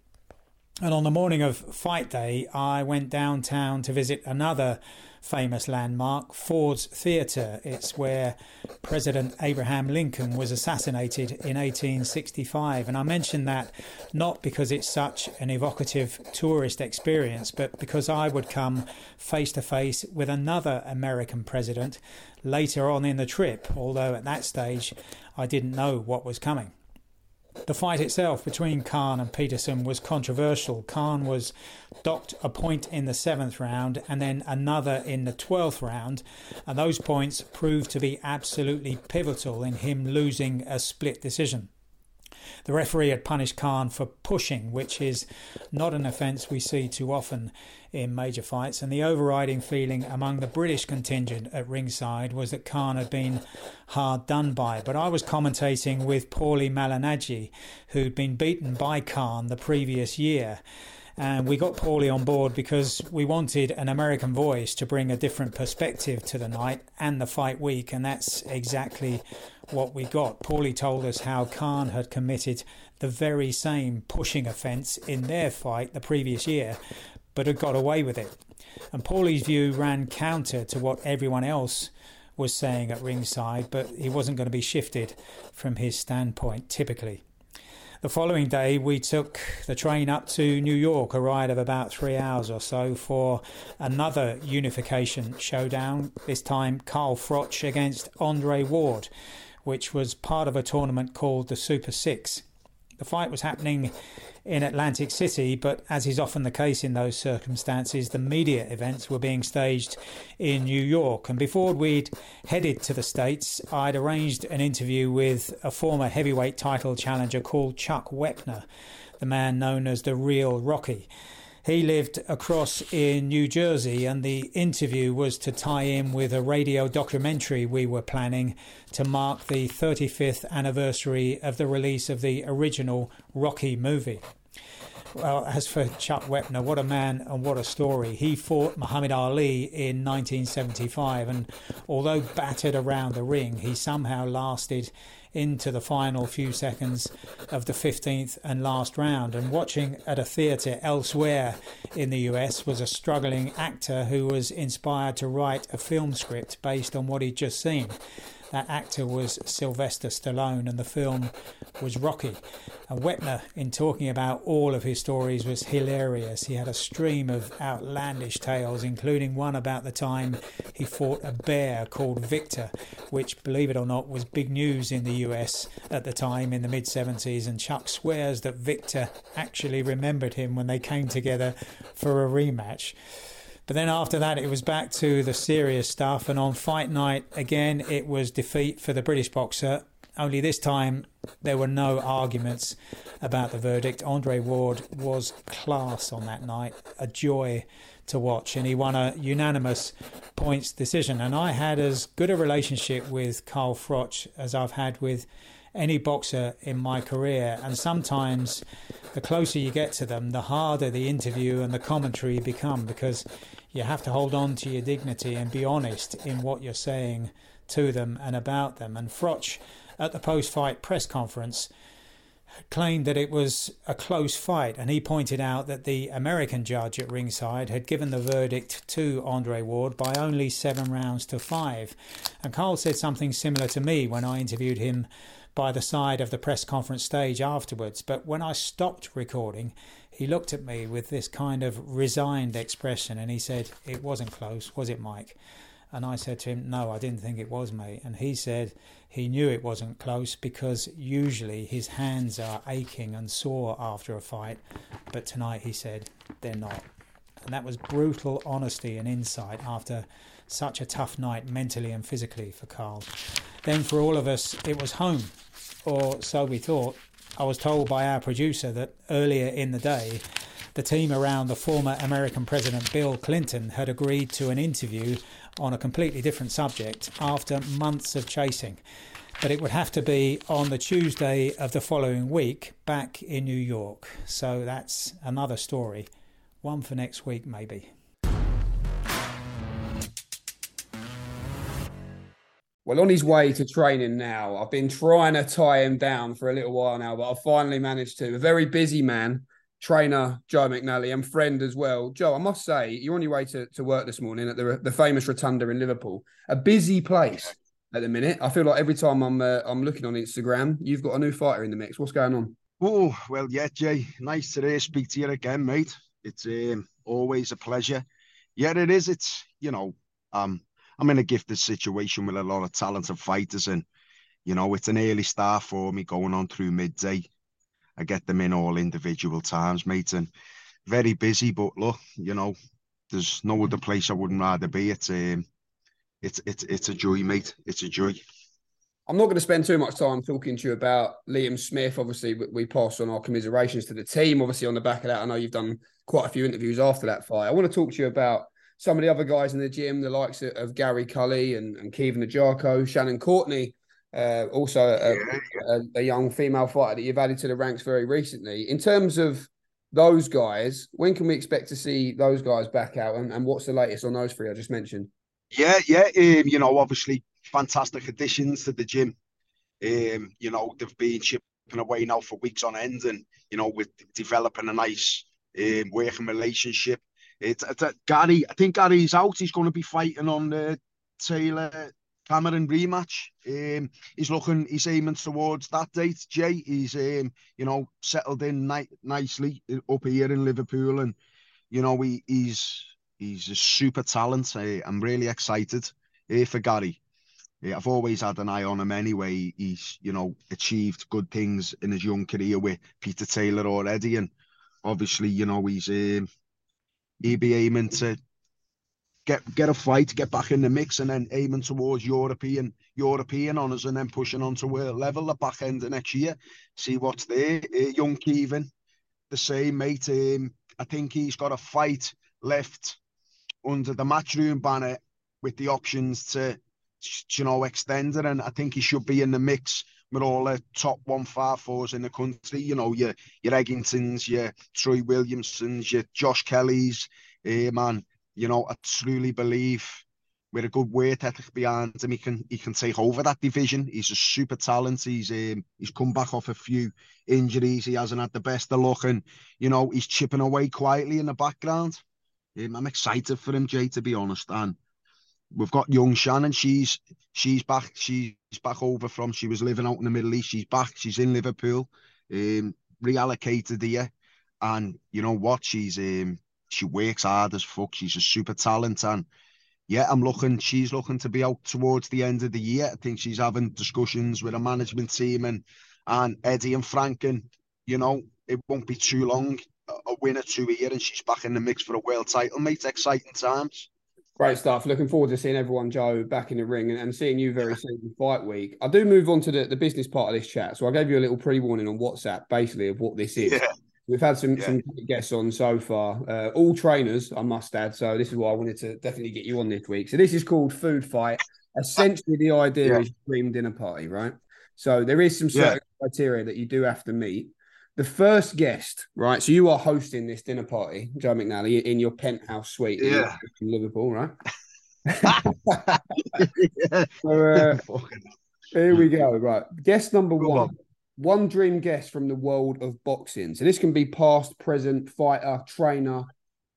And on the morning of fight day, I went downtown to visit another famous landmark, Ford's Theatre. It's where President Abraham Lincoln was assassinated in 1865. And I mention that not because it's such an evocative tourist experience, but because I would come face to face with another American president later on in the trip, although at that stage I didn't know what was coming. The fight itself between Khan and Peterson was controversial. Khan was docked a point in the seventh round and then another in the twelfth round, and those points proved to be absolutely pivotal in him losing a split decision. The referee had punished Khan for pushing, which is not an offence we see too often in major fights. And the overriding feeling among the British contingent at ringside was that Khan had been hard done by. But I was commentating with Paulie Malignaggi, who'd been beaten by Khan the previous year. And we got Paulie on board because we wanted an American voice to bring a different perspective to the night and the fight week, and that's exactly what we got. Paulie told us how Khan had committed the very same pushing offence in their fight the previous year, but had got away with it. And Paulie's view ran counter to what everyone else was saying at ringside, but he wasn't going to be shifted from his standpoint typically. The following day, we took the train up to New York, a ride of about three hours or so, for another unification showdown. This time, Carl Froch against Andre Ward, which was part of a tournament called the Super Six. The fight was happening in Atlantic City, but as is often the case in those circumstances, the media events were being staged in New York. And before we'd headed to the States, I'd arranged an interview with a former heavyweight title challenger called Chuck Wepner, the man known as the real Rocky. He lived across in New Jersey, and the interview was to tie in with a radio documentary we were planning to mark the 35th anniversary of the release of the original Rocky movie. Well, as for Chuck Wepner, what a man and what a story. He fought Muhammad Ali in 1975, and although battered around the ring, he somehow lasted into the final few seconds of the 15th and last round. And watching at a theatre elsewhere in the US was a struggling actor who was inspired to write a film script based on what he'd just seen. That actor was Sylvester Stallone, and the film was Rocky. And Wepner, in talking about all of his stories, was hilarious. He had a stream of outlandish tales, including one about the time he fought a bear called Victor, which, believe it or not, was big news in the US at the time in the mid 70s. And Chuck swears that Victor actually remembered him when they came together for a rematch. But then after that, it was back to the serious stuff. And on fight night, again, it was defeat for the British boxer. Only this time, there were no arguments about the verdict. Andre Ward was class on that night, a joy to watch, and he won a unanimous points decision. And I had as good a relationship with Carl Froch as I've had with any boxer in my career. And sometimes the closer you get to them, the harder the interview and the commentary become because you have to hold on to your dignity and be honest in what you're saying to them and about them. And Froch, at the post fight press conference, claimed that it was a close fight, and he pointed out that the American judge at ringside had given the verdict to Andre Ward by only seven rounds to five. And Carl said something similar to me when I interviewed him by the side of the press conference stage afterwards. But when I stopped recording, he looked at me with this kind of resigned expression and he said, It wasn't close, was it, Mike? And I said to him, No, I didn't think it was, mate. And he said he knew it wasn't close because usually his hands are aching and sore after a fight. But tonight he said, They're not. And that was brutal honesty and insight after such a tough night mentally and physically for Carl. Then for all of us, it was home, or so we thought. I was told by our producer that earlier in the day, the team around the former American President Bill Clinton had agreed to an interview on a completely different subject after months of chasing. But it would have to be on the Tuesday of the following week back in New York. So that's another story. One for next week, maybe. Well, on his way to training now. I've been trying to tie him down for a little while now, but I've finally managed to. A very busy man, trainer Joe McNally, and friend as well. Joe, I must say, you're on your way to, to work this morning at the, the famous Rotunda in Liverpool. A busy place at the minute. I feel like every time I'm uh, I'm looking on Instagram, you've got a new fighter in the mix. What's going on? Oh, well, yeah, Jay. Nice to speak to you again, mate. It's um, always a pleasure. Yeah, it is. It's, you know, um, I'm in a gifted situation with a lot of talented fighters, and you know it's an early start for me going on through midday. I get them in all individual times, mate, and very busy. But look, you know, there's no other place I wouldn't rather be. It's um, it's it's it's a joy, mate. It's a joy. I'm not going to spend too much time talking to you about Liam Smith. Obviously, we pass on our commiserations to the team. Obviously, on the back of that, I know you've done quite a few interviews after that fight. I want to talk to you about some of the other guys in the gym, the likes of, of Gary Cully and, and Kevin Ajako, Shannon Courtney, uh, also a, a, a, young female fighter that you've added to the ranks very recently. In terms of those guys, when can we expect to see those guys back out and, and what's the latest on those three I just mentioned? Yeah, yeah, um, you know, obviously fantastic additions to the gym. Um, you know, they've been chipping away now for weeks on end and, you know, with developing a nice um, working relationship it's, it's Gary. I think Gary's out. He's going to be fighting on the Taylor Cameron rematch. Um, he's looking. He's aiming towards that date. Jay. He's um, you know, settled in ni- nicely up here in Liverpool, and you know, he, he's he's a super talent. Uh, I'm really excited uh, for Gary. Yeah, I've always had an eye on him anyway. He's, you know, achieved good things in his young career with Peter Taylor already. And obviously, you know, he's um, he'd be aiming to get get a fight, get back in the mix, and then aiming towards European European honours, and then pushing on to world level at back end of next year. See what's there. Uh, young Kevin, the same mate. Um, I think he's got a fight left under the matchroom banner with the options to, you know, extend it, and I think he should be in the mix with all the top one five fours in the country. You know, your your Eggingtons, your Troy Williamsons, your Josh Kellys. Eh, man, you know, I truly believe with a good weight ethic behind him, he can he can take over that division. He's a super talent. He's um, he's come back off a few injuries. He hasn't had the best of luck, and you know he's chipping away quietly in the background. Um, I'm excited for him, Jay, to be honest. And we've got young Shannon. She's she's back. She's back over from. She was living out in the Middle East. She's back. She's in Liverpool. Um, reallocated here, and you know what? She's um, she works hard as fuck. She's a super talent, and yeah, I'm looking. She's looking to be out towards the end of the year. I think she's having discussions with a management team and and Eddie and Frank, and you know it won't be too long. A win or two here, and she's back in the mix for a world title, mate. Exciting times. Great stuff. Looking forward to seeing everyone, Joe, back in the ring and, and seeing you very soon in fight week. I do move on to the, the business part of this chat. So I gave you a little pre warning on WhatsApp, basically, of what this is. Yeah. We've had some, yeah. some guests on so far, uh, all trainers, I must add. So this is why I wanted to definitely get you on this week. So this is called Food Fight. Essentially, the idea yeah. is dream dinner party, right? So there is some certain criteria that you do have to meet the first guest, right? So you are hosting this dinner party, Joe McNally, in your penthouse suite yeah. in Liverpool, right? so, uh, here we go. Right, guest number one. On. One dream guest from the world of boxing. So this can be past, present, fighter, trainer,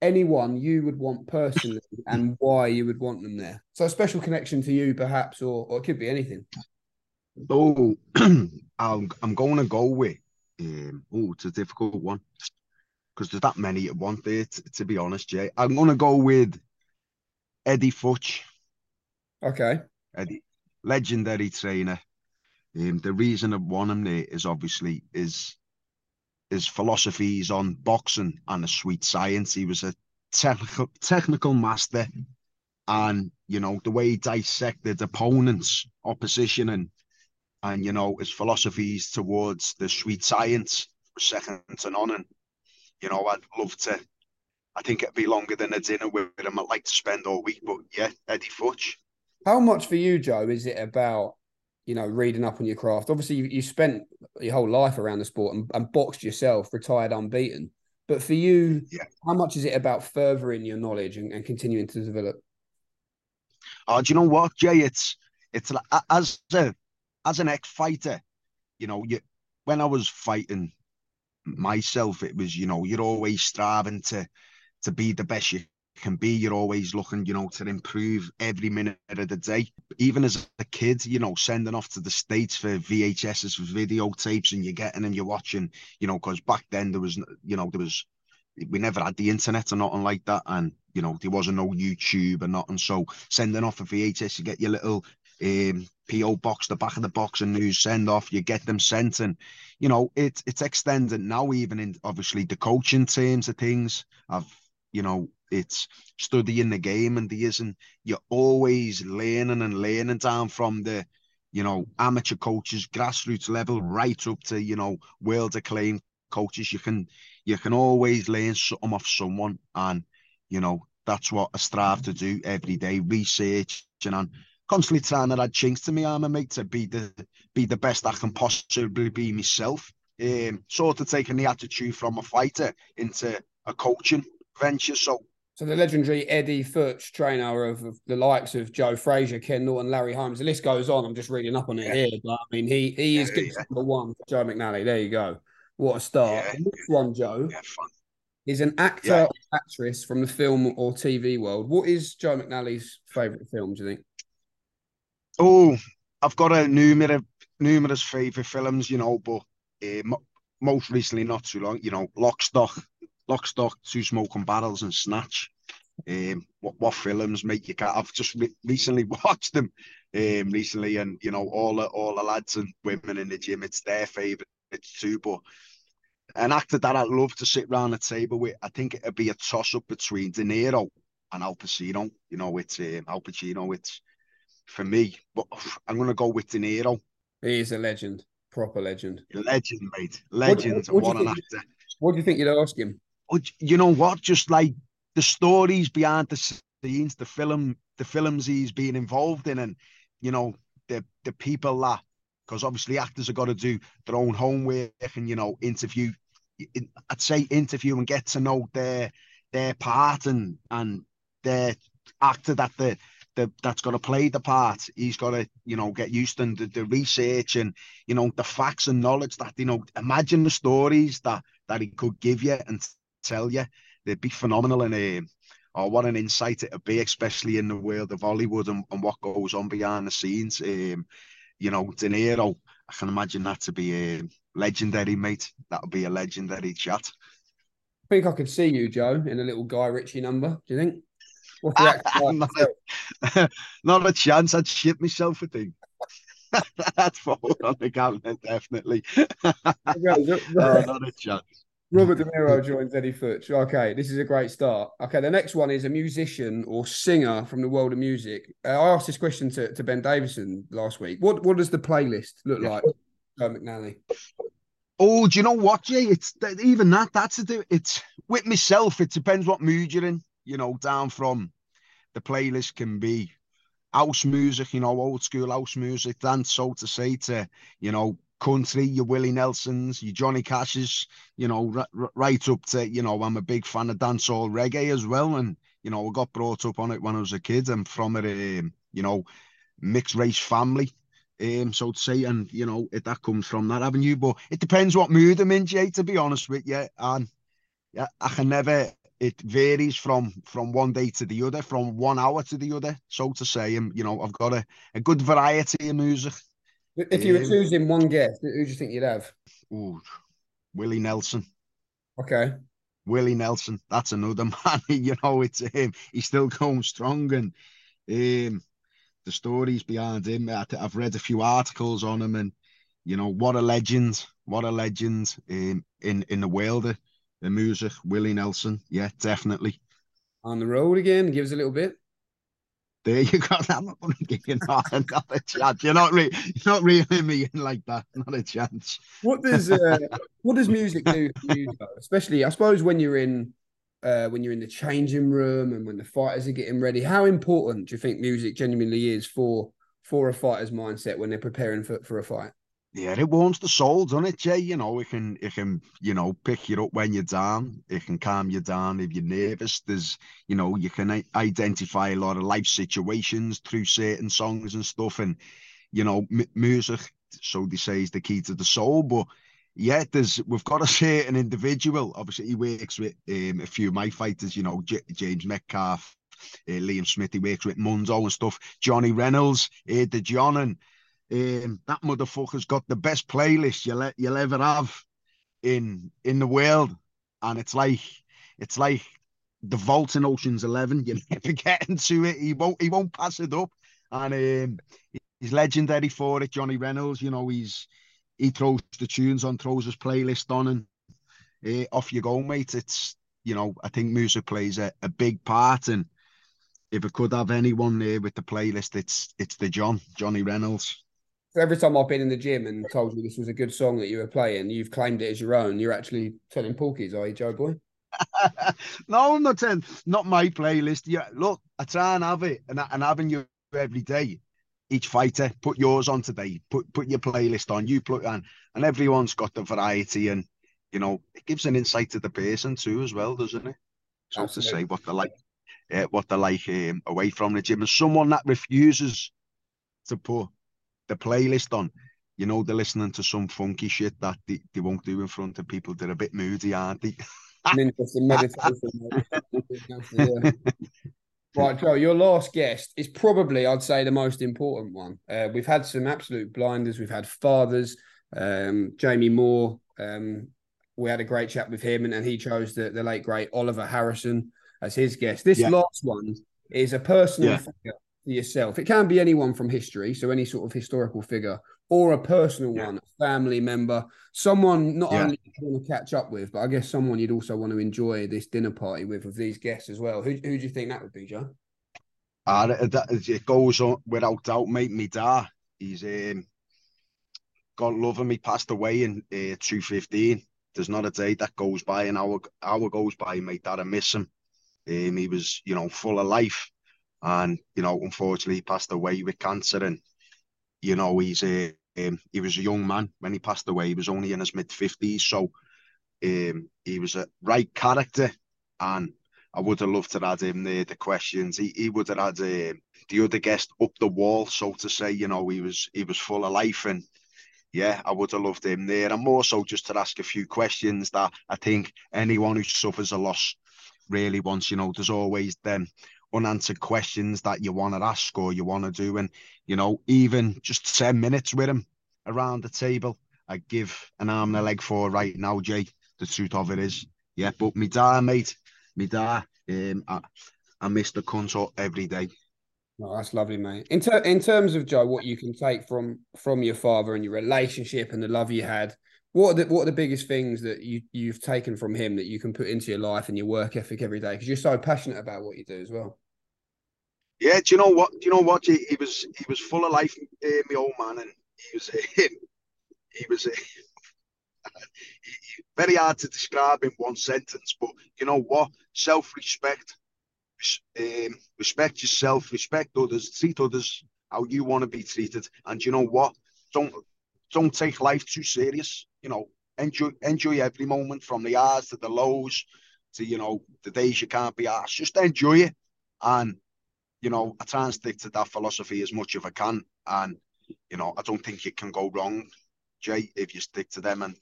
anyone you would want personally, and why you would want them there. So a special connection to you, perhaps, or, or it could be anything. Oh, I'm, I'm going to go with. Um, oh, it's a difficult one because there's that many at one there. To, be honest, Jay, I'm to go with Eddie Futch. Okay. Eddie, legendary trainer. Um, the reason I want him there is obviously his his philosophies on boxing and the sweet science. He was a technical technical master, and you know the way he dissected opponents, opposition, and and you know his philosophies towards the sweet science second to none. And you know I'd love to. I think it'd be longer than a dinner with him. I'd like to spend all week, but yeah, Eddie Futch. How much for you, Joe, is it about you know reading up on your craft? Obviously, you, you spent your whole life around the sport and, and boxed yourself, retired unbeaten. But for you, Yeah. how much is it about furthering your knowledge and, and continuing to develop? Oh, do you know what, Jay? It's it's like, as a as an ex fighter, you know, you when I was fighting myself, it was you know you're always striving to to be the best you can be. You're always looking, you know, to improve every minute of the day. Even as a kid, you know, sending off to the states for VHSs for videotapes, and you're getting and you're watching, you know, because back then there was, you know, there was we never had the internet or nothing like that, and you know there wasn't no YouTube or nothing. So sending off a VHS, you get your little um, PO box, the back of the box, and news send off. You get them sent, and you know it's it's extended now, even in obviously the coaching terms of things. I've you know it's studying the game, and there isn't you're always learning and learning down from the you know amateur coaches, grassroots level, right up to you know world acclaimed coaches. You can you can always learn something off someone, and you know that's what I strive to do every day, research and constantly trying to add chinks to me armor, mate, to be the be the best I can possibly be myself. Um, sort of taking the attitude from a fighter into a coaching venture. So So the legendary Eddie Futch, trainer of, of the likes of Joe Frazier, Ken Norton, Larry Holmes. The list goes on. I'm just reading up on it Yeah. here, but I mean, he he is Yeah, good yeah. number one for Joe McNally. There you go. What a start. Yeah. Next one, Joe, is an actor or actress from the film or TV world. What is Joe McNally's favourite film? Do you think? Oh, I've got a numerous numerous favourite films, you know, but uh, mo- most recently, not too long, you know, Lock, Stock, Lock, Stock, Two Smoking Barrels, and Snatch. Um, what what films make you? Can't, I've just re- recently watched them, um, recently, and you know, all the all the lads and women in the gym, it's their favourites too. But an actor that I'd love to sit round the table with, I think it'd be a toss up between De Niro and Al Pacino. You know, it's um, Al Pacino. It's for me, but I'm gonna go with De Niro. He is a legend, proper legend. Legend, mate. Legend. what do you What, an think- actor. What do you think you'd ask him? You know what? Just like the stories behind the scenes, the film, the films he's been involved in, and you know the the people that, because obviously actors have got to do their own homework and you know interview. I'd say interview and get to know their their part and and their actor that the. The, that's got to play the part. He's got to, you know, get used to the, the research and, you know, the facts and knowledge that, you know, imagine the stories that that he could give you and tell you they'd be phenomenal and um, oh, what an insight it'd be, especially in the world of Hollywood and, and what goes on behind the scenes. Um, you know, De Niro, I can imagine that to be a legendary, mate. That would be a legendary chat. I think I could see you, Joe, in a little Guy Ritchie number. Do you think? Not, a, not a chance. I'd shit myself, I think. That's forward on the counter, definitely. oh, not a chance. Robert De Niro joins Eddie Futch. Okay, this is a great start. Okay, the next one is a musician or singer from the world of music. Uh, I asked this question to, to Ben Davison last week. What what does the playlist look like, Joe McNally? Oh, do you know what, Jay? It's even that. That's a do. It's with myself. It depends what mood you're in. You know, down from the playlist can be house music. You know, old school house music. Then so to say to you know country, your Willie Nelsons, your Johnny Cashes. You know, r- right up to you know. I'm a big fan of dancehall reggae as well, and you know, I got brought up on it when I was a kid. I'm from a um, you know mixed race family um, so to say, and you know it, that comes from that avenue. But it depends what mood I'm in, Jay. To be honest with you, and yeah, I can never. It varies from from one day to the other, from one hour to the other, so to say. And you know, I've got a, a good variety of music. If you were Um, choosing one guest, who do you think you'd have? Ooh, Willie Nelson. Okay. Willie Nelson, that's another man. you know, it's him. He's still going strong, and um, the stories behind him. I, have read a few articles on him, and you know, what a legend! What a legend um, in in the world the music. Willie Nelson, yeah, definitely. On the road again, give us a little bit. There you go. I'm not going to give you not, not a chance. You're not really, you're not reeling me in like that. Not a chance. What does uh, what does music do for you, especially I suppose when you're in uh, when you're in the changing room and when the fighters are getting ready? How important do you think music genuinely is for for a fighter's mindset when they're preparing for, for a fight? Yeah, it warms the soul, doesn't it, Jay? You know, it can, it can, you know, pick you up when you're down. It can calm you down if you're nervous. There's, you know, you can identify a lot of life situations through certain songs and stuff. And, you know, music, so they say, is the key to the soul. But yeah, there's, we've got a certain individual. Obviously, he works with um, a few of my fighters, you know, J- James Metcalf, uh, Liam Smith, he works with Mundo and stuff. Johnny Reynolds, uh, the John and um, that motherfucker's got the best playlist you'll you'll ever have in in the world, and it's like it's like the vault in Ocean's Eleven. You never get into it. He won't he won't pass it up, and um, he's legendary for it. Johnny Reynolds, you know, he's he throws the tunes on, throws his playlist on, and uh, off you go, mate. It's you know, I think music plays a, a big part, and if I could have anyone there with the playlist, it's it's the John Johnny Reynolds. So every time I've been in the gym and told you this was a good song that you were playing, you've claimed it as your own. You're actually telling Porkies, are you, Joe Boy? no, I'm not saying not my playlist. Yeah, look, I try and have it, and, and having you every day. Each fighter, put yours on today. Put put your playlist on. You put on, and everyone's got the variety, and you know it gives an insight to the person too, as well, doesn't it? So Absolutely. to say what they like, uh, what they like um, away from the gym, and someone that refuses to put the playlist on, you know, they're listening to some funky shit that they, they won't do in front of people. They're a bit moody, aren't they? interesting meditation. yeah. Right, Joe, your last guest is probably, I'd say, the most important one. Uh, we've had some absolute blinders. We've had fathers, um, Jamie Moore. Um, we had a great chat with him, and, and he chose the, the late great Oliver Harrison as his guest. This yeah. last one is a personal yeah. figure yourself. It can be anyone from history, so any sort of historical figure, or a personal yeah. one, a family member, someone not yeah. only you want to catch up with, but I guess someone you'd also want to enjoy this dinner party with of these guests as well. Who, who do you think that would be, Joe? Uh, it goes on without doubt, mate. Me dad, he's um, God love him. He passed away in uh, 215. There's not a day that goes by, an hour hour goes by, mate, that I miss him. Um, he was, you know, full of life and you know, unfortunately, he passed away with cancer. And you know, he's a um, he was a young man when he passed away. He was only in his mid fifties, so um, he was a right character, and I would have loved to have him there. The questions he, he would have had uh, the other guest up the wall, so to say. You know, he was he was full of life, and yeah, I would have loved him there. And more so just to ask a few questions that I think anyone who suffers a loss really wants. You know, there's always them unanswered questions that you want to ask or you want to do. And, you know, even just 10 minutes with him around the table, I give an arm and a leg for right now, Jay. The truth of it is, yeah. But me dad, mate, me dad, um, I, I miss the cunt every day. Oh, that's lovely, mate. In, ter- in terms of Joe, what you can take from from your father and your relationship and the love you had, what are the what are the biggest things that you you've taken from him that you can put into your life and your work ethic every day? Because you're so passionate about what you do as well. Yeah, do you know what? Do you know what? He, he was he was full of life, uh, my old man, and he was uh, he was uh, very hard to describe in one sentence. But you know what? Self respect, um, respect yourself, respect others, treat others how you want to be treated, and you know what? Don't don't take life too serious. You know, enjoy enjoy every moment from the highs to the lows to you know the days you can't be asked. Just enjoy it, and you know I try and stick to that philosophy as much as I can. And you know I don't think you can go wrong, Jay, if you stick to them. And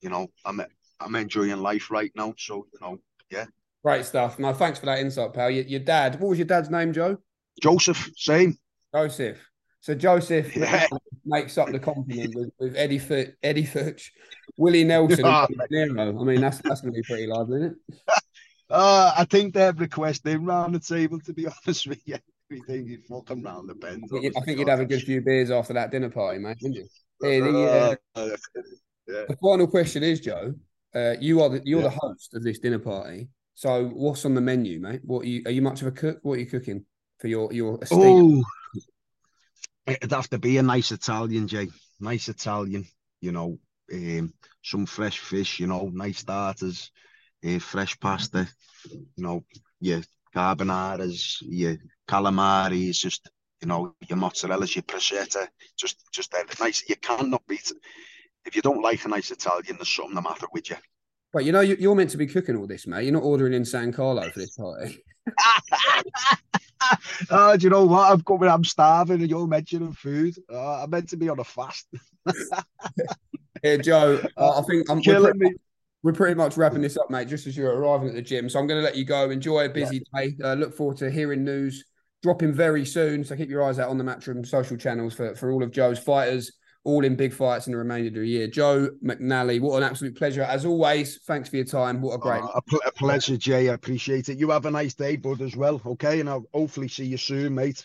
you know I'm I'm enjoying life right now, so you know yeah. Great stuff. No, thanks for that insight, pal. Your, your dad, what was your dad's name, Joe? Joseph, same. Joseph. So Joseph yeah. makes up the compliment with, with Eddie F- Eddie Futch, Willie Nelson, and Niro. I mean, that's that's going to be pretty lively, isn't it? Uh, I think they've requested him round the table. To be honest with you, we think he'd fucking round the bend. I think you'd have a good few beers after that dinner party, mate, wouldn't you? Hey, the, uh, yeah. the final question is, Joe. Uh, you are the, you're yeah. the host of this dinner party. So, what's on the menu, mate? What are you are you much of a cook? What are you cooking for your your estate? It'd have to be a nice Italian, Jay. Nice Italian, you know, um, some fresh fish, you know, nice starters, uh, fresh pasta, you know, your carbonaras, your calamari, just you know, your mozzarella's, your prosciutto, just just uh, nice. You cannot beat it. If you don't like a nice Italian, there's something the matter with you. But you know, you're meant to be cooking all this, mate. You're not ordering in San Carlo for this party. oh, do you know what? I'm coming. I'm starving, and you're mentioning food. Uh, I'm meant to be on a fast. Here, Joe. Uh, I think I'm killing me. We're pretty much wrapping this up, mate. Just as you're arriving at the gym, so I'm going to let you go. Enjoy a busy yeah. day. Uh, look forward to hearing news dropping very soon. So keep your eyes out on the Matchroom social channels for for all of Joe's fighters all in big fights in the remainder of the year. Joe McNally, what an absolute pleasure. As always, thanks for your time. What a great. Uh, a, pl- a, pleasure, Jay. I appreciate it. You have a nice day, bud, as well. Okay. And I'll hopefully see you soon, mate.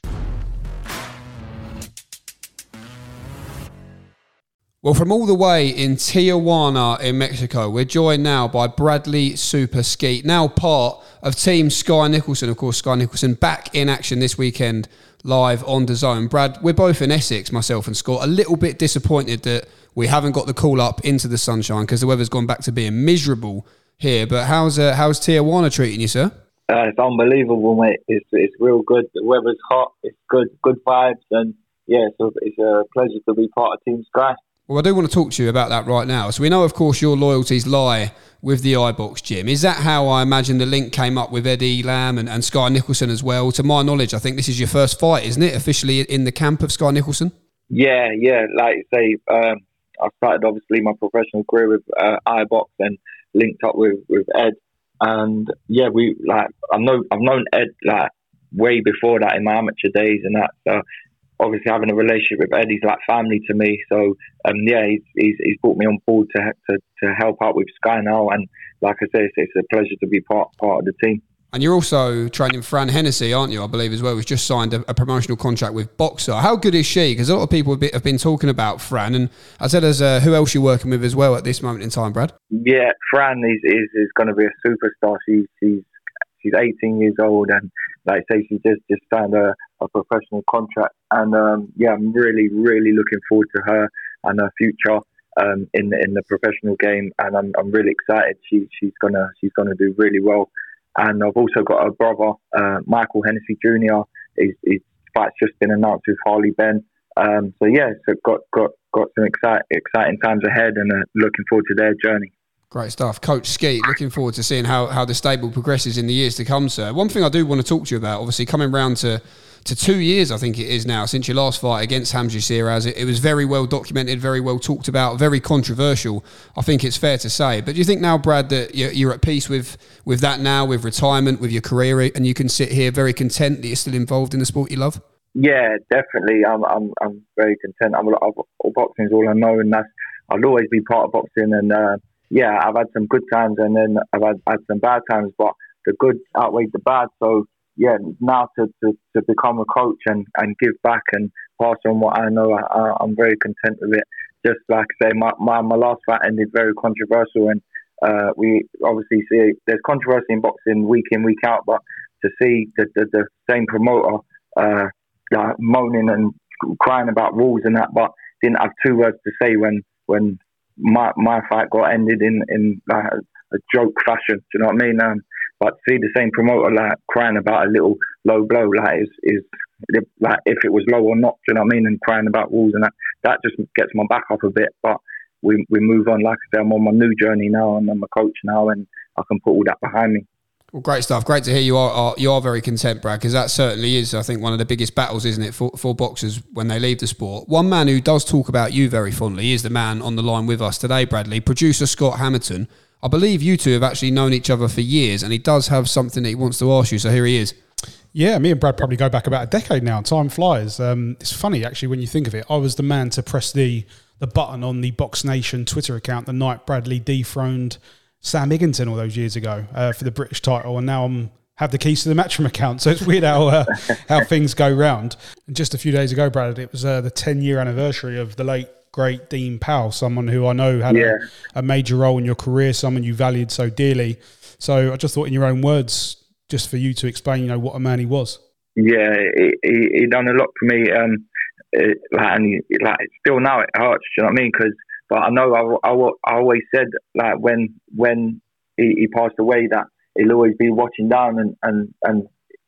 Well, from all the way in Tijuana in Mexico, we're joined now by Bradley Super Skeete, now part of Team Skye Nicolson. Of course, Skye Nicolson back in action this weekend live on the zone. Brad, we're both in Essex, myself and Scott, a little bit disappointed that we haven't got the call up into the sunshine because the weather's gone back to being miserable here. But how's uh, how's Tijuana treating you, sir? Uh, it's unbelievable, mate. It's it's real good. The weather's hot. It's good, good vibes, and yeah, so it's a pleasure to be part of Team Skye. Well, I do want to talk to you about that right now. So we know, of course, your loyalties lie with the iBox gym. Is that how I imagine the link came up with Eddie Lamb and, and Skye Nicolson as well? To my knowledge, I think this is your first fight, isn't it? Officially in the camp of Skye Nicolson? Yeah, yeah. Like I say, um, I started obviously my professional career with uh, iBox and linked up with, with Ed. And yeah, we like I've known I've known Ed like way before that in my amateur days and that. So obviously having a relationship with Eddie's like family to me. So um, yeah, he's, he's, he's brought me on board to, to to help out with Skye now, and like I said, it's, it's, a pleasure to be part part of the team. And you're also training Fran Hennessy, aren't you? I believe as well. Who's just signed a, a promotional contract with Boxxer. How good is she? Because a lot of people have been, have been, talking about Fran, and I said, as uh, who else you're working with as well at this moment in time, Brad? Yeah, Fran is is, is going to be a superstar. She's she's she's 18 years old, and like I say, she just just signed a, a professional contract, and um, yeah, I'm really really looking forward to her and her future um, in the, in the professional game, and I'm, I'm really excited. She, she's gonna she's gonna do really well, and I've also got a brother, uh, Michael Hennessy Jr. His, his fight's just been announced with Harley Benn. Um, so yeah, so got got got some exciting exciting times ahead, and uh, looking forward to their journey. Great stuff. Coach Skeete, looking forward to seeing how, how the stable progresses in the years to come, sir. One thing I do want to talk to you about, obviously, coming round to, to two years, I think it is now, since your last fight against Hamza Sheeraz. It, it was very well documented, very well talked about, very controversial, I think it's fair to say. But do you think now, Brad, that you're, you're at peace with, with that now, with retirement, with your career, and you can sit here very content that you're still involved in the sport you love? Yeah, definitely. I'm, I'm, I'm very content. I'm, I'm, boxing is all I know, and that's I'll always be part of boxing. And uh, yeah, I've had some good times and then I've had, had some bad times, but the good outweighed the bad. So yeah, now to, to, to become a coach and, and give back and pass on what I know, I, am very content with it. Just like I say, my, my, my last fight ended very controversial and uh, we obviously see there's controversy in boxing week in, week out, but to see the, the, the same promoter uh, moaning and crying about rules and that, but didn't have two words to say when, when my my fight got ended in in a, joke fashion. Do you know what I mean? Um, but see the same promoter like crying about a little low blow, like is is like if it was low or not. Do you know what I mean? And crying about rules and that that just gets my back up a bit. But we we move on. Like I say, I'm on my new journey now, and I'm a coach now, and I can put all that behind me. Well, great stuff. Great to hear you are, are you are very content, Brad, because that certainly is, I think, one of the biggest battles, isn't it, for, for boxers when they leave the sport. One man who does talk about you very fondly is the man on the line with us today, Bradley, producer Scott Hamilton. I believe you two have actually known each other for years, and he does have something that he wants to ask you. So here he is. Yeah, me and Brad probably go back about a decade now. Time flies. Um, it's funny actually when you think of it. I was the man to press the the button on the BoxNation Twitter account the night Bradley dethroned Sam Eggington all those years ago uh, for the British title, and now I'm have the keys to the Matchroom account. So it's weird how uh, how things go round. And just a few days ago, Brad, it was uh, the 10 year anniversary of the late great Dean Powell, someone who I know had Yeah. a, a major role in your career, someone you valued so dearly. So I just thought, in your own words, just for you to explain, you know, what a man he was. yeah, he, he, he done a lot for me. Um, it, like, and he, like still now it hurts. You know what I mean? Because, but I know I, I, I always said like when when he, he passed away that he'll always be watching down and and and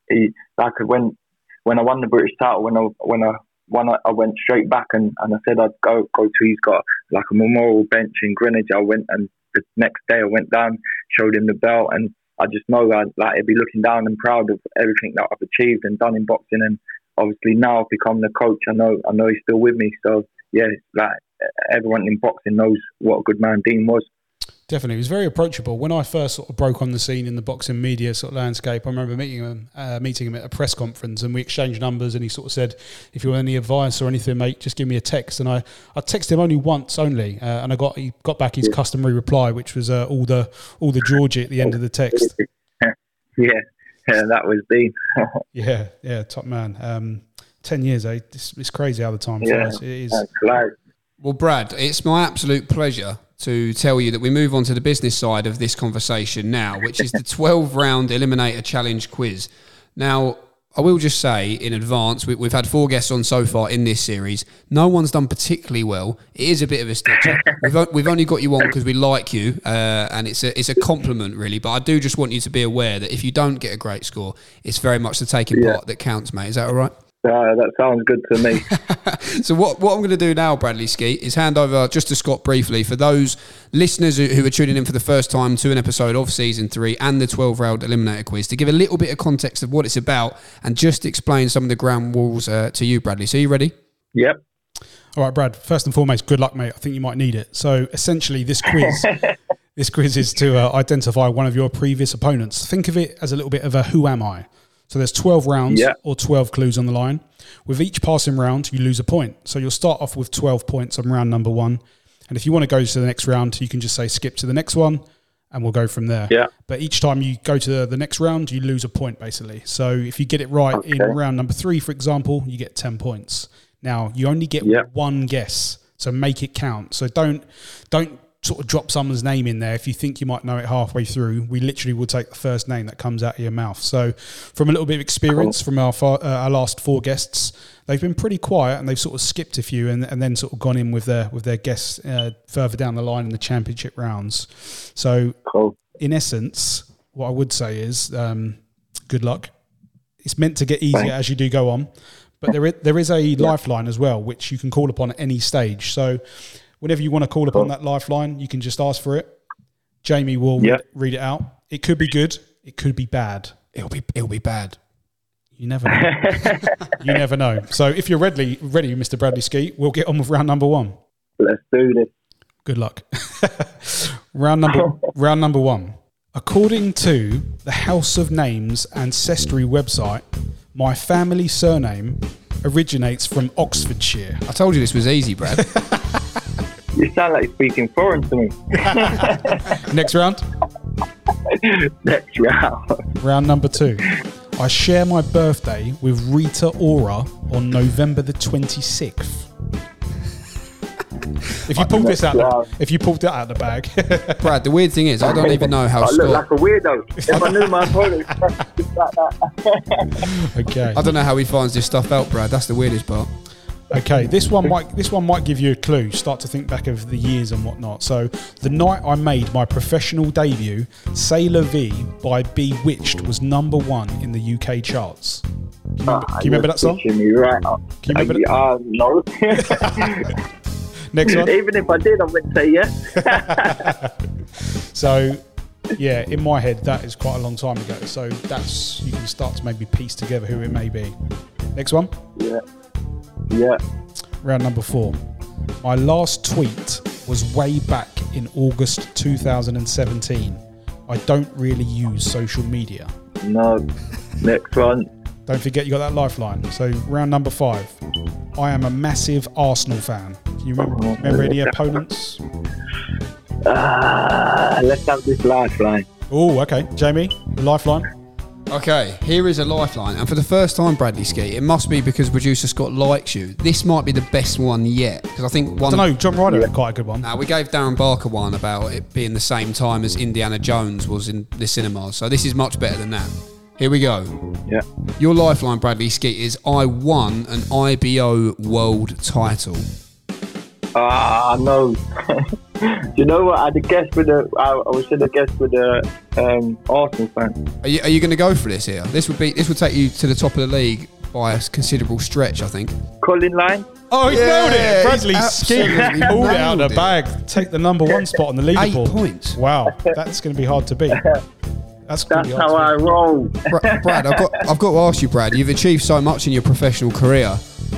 he like when when I won the British title when I when I when I, I went straight back and, and I said I'd go go to he's got like a memorial bench in Greenwich. I went and the next day I went down, showed him the belt, and I just know that like he'd be looking down and proud of everything that I've achieved and done in boxing. And obviously now I've become the coach. I know I know he's still with me. So yeah, like everyone in boxing knows what a good man Dean was. Definitely, he was very approachable. When I first sort of broke on the scene in the boxing media sort of landscape, I remember meeting him, uh, meeting him at a press conference, and we exchanged numbers. And he sort of said, "If you want any advice or anything, mate, just give me a text." And I, I texted him only once only, uh, and I got he got back his customary reply, which was uh, all the all the Georgie at the end of the text. yeah, yeah, that was Dean. Yeah, yeah, top man. Um, Ten years, eh? It's, it's crazy how the time Yeah. flies. It is. Well, Brad, it's my absolute pleasure to tell you that we move on to the business side of this conversation now, which is the 12 round Eliminator Challenge quiz. Now, I will just say in advance, we, we've had four guests on so far in this series. No one's done particularly well. It is a bit of a stitcher. we've, o- we've only got you on because we like you, uh, and it's a, it's a compliment, really. But I do just want you to be aware that if you don't get a great score, it's very much the taking Yeah. part that counts, mate. Is that all right? Uh, that sounds good to me. So what, what I'm going to do now, Bradley Skeete, is hand over just to Scott briefly for those listeners who, who are tuning in for the first time to an episode of season three and the 12 round eliminator quiz to give a little bit of context of what it's about and just explain some of the ground rules uh, to you, Bradley. So you ready? yep. All right, Brad. First and foremost, good luck, mate. I think you might need it. So essentially, this quiz, this quiz is to uh, identify one of your previous opponents. Think of it as a little bit of a "Who am I?" So there's 12 rounds Yeah. or 12 clues on the line. With each passing round, you lose a point. So you'll start off with 12 points on round number one, and if you want to go to the next round, you can just say skip to the next one, and we'll go from there. Yeah. But each time you go to the next round, you lose a point basically. So if you get it right in round number three, for example, you get 10 points. Now you only get Yeah. one guess, so make it count. So don't don't sort of drop someone's name in there if you think you might know it halfway through. We literally will take the first name that comes out of your mouth. So from a little bit of experience from our far, uh, our last four guests, they've been pretty quiet and they've sort of skipped a few and, and then sort of gone in with their with their guests uh, further down the line in the championship rounds. So Cool. in essence, what I would say is um, good luck. It's meant to get easier Thanks. as you do go on, but there is, there is a lifeline as well, which you can call upon at any stage. So whenever you want to call upon Cool. that lifeline, you can just ask for it. Jamie will Yeah. read, read it out. It could be good. It could be bad. It'll be it'll be bad. You never know. you never know. So if you're ready, ready, Mr. Bradley Skeete, we'll get on with round number one. Let's do this. Good luck. round number round number one. According to the House of Names ancestry website, my family surname originates from Oxfordshire. I told you this was easy, Brad. You sound like you're speaking foreign to me. Next round, Next round. round number two. I share my birthday with Rita Ora on November the 26th. If you pulled this out, Wow. if you pulled that out of the bag, Brad, the weird thing is, I don't even know how I look like a weirdo. If I knew my opponent like that. okay. I don't know how he finds this stuff out, Brad. That's the weirdest part. Okay, this one might this one might give you a clue. Start to think back of the years and whatnot. So, the night I made my professional debut, C'est la Vie by B*Witched was number one in the UK charts. Can you, Ah, can you remember that song? Me right up. Can you remember Uh, no. Next one. Even if I did, I would say yes. So, yeah, in my head, that is quite a long time ago. So that's you can start to maybe piece together who it may be. Next one, Yeah. Yeah. round number four. My last tweet was way back in August 2017. I don't really use social media. No. Next one. Don't forget you got that lifeline. So round number five. I am a massive Arsenal fan. Do you remember, remember any opponents? Uh, let's have this lifeline. Oh, okay. Jamie, the lifeline. Okay, here is a lifeline. And for the first time, Bradley Skeete, it must be because producer Scott likes you. This might be the best one yet. Because I think one. I one. don't know. John Ryder had quite a good one. Now, we gave Darren Barker one about it being the same time as Indiana Jones was in the cinemas. So this is much better than that. Here we go. Yeah. Your lifeline, Bradley Skeete, is I won an IBO world title. Ah, no. Do you know what? I'd have guessed with the. I, I should have guessed with the um, Arsenal fan. Are you, are you going to go for this here? This would be this would take you to the top of the league by a considerable stretch, I think. Colin Lynes. Oh, he Yeah, nailed it. he's Bradley Skeete absolutely pulled it out of the bag. Take the number one spot on the leaderboard. Eight points. Wow, that's going to be hard to beat. That's going That's to be how I roll. Brad, I've got I've got to ask you, Brad. You've achieved so much in your professional career,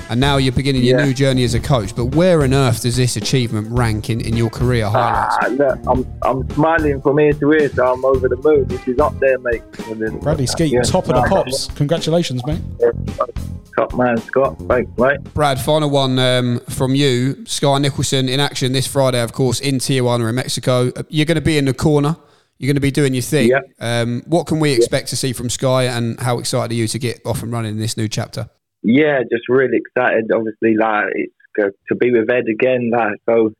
and now you're beginning your Yeah. new journey as a coach. But where on earth does this achievement rank in, in your career highlights? Ah, look, I'm, I'm smiling from ear to ear, so I'm over the moon. This is up there, mate. Bradley Skeete, Yeah. top of the pops. Congratulations, mate. Top man, Scott. Thanks, mate. Brad, final one um, from you. Skye Nicolson in action this Friday, of course, in Tijuana in Mexico. Uh, You're going to be in the corner. You're going to be doing your thing. Yeah. Um, what can we expect to see from Skye, and how excited are you to get off and running in this new chapter? Yeah, just really excited. Obviously, like it's good to be with Ed again. Like so,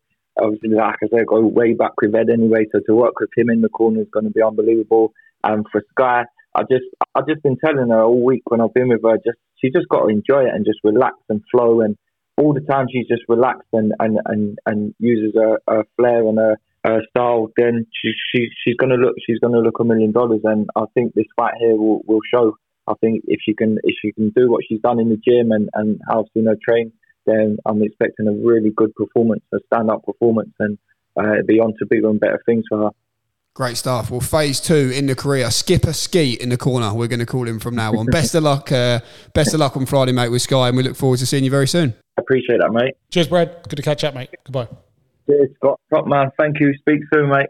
obviously, like I said, go way back with Ed anyway. So to work with him in the corner is going to be unbelievable. And for Skye, I just I've just been telling her all week when I've been with her, just she just got to enjoy it and just relax and flow. And all the time she's just relaxed and and and, and uses her, her flair and her, her style. Then she, she she's going to look she's to look a million dollars. And I think this fight here will will show. I think if she can if she can do what she's done in the gym and, and how I've seen her train, then I'm expecting a really good performance, a stand up performance, and uh, be on to bigger and better things for her. Great stuff. Well, phase two in the career, Skipper Skeete in the corner. We're going to call him from now on. best of luck. Uh, best of luck on Friday, mate, with Skye, and we look forward to seeing you very soon. I appreciate that, mate. Cheers, Brad. Good to catch up, mate. Goodbye. Cheers, Scott. Top man. Thank you. Speak soon, mate.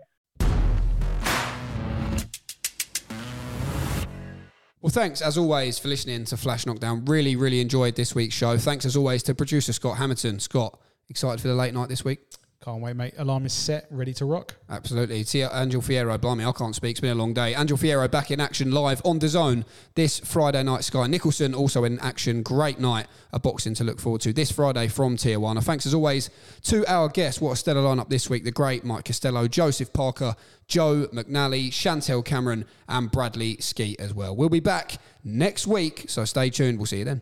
Well, thanks as always for listening to Flash Knockdown. Really, really enjoyed this week's show. Thanks as always to producer Scott Hamilton. Scott, excited for the late night this week? Can't wait, mate. Alarm is set, ready to rock. Absolutely. Tia uh, Angel Fierro, blimey, I can't speak. It's been a long day. Angel Fierro back in action live on DAZN this Friday night. Skye Nicolson also in action. Great night of boxing to look forward to this Friday from Tijuana. Thanks as always to our guests. What a stellar lineup this week. The great Mike Costello, Joseph Parker, Joe McNally, Chantelle Cameron, and Bradley Skeete as well. We'll be back next week, so stay tuned. We'll see you then.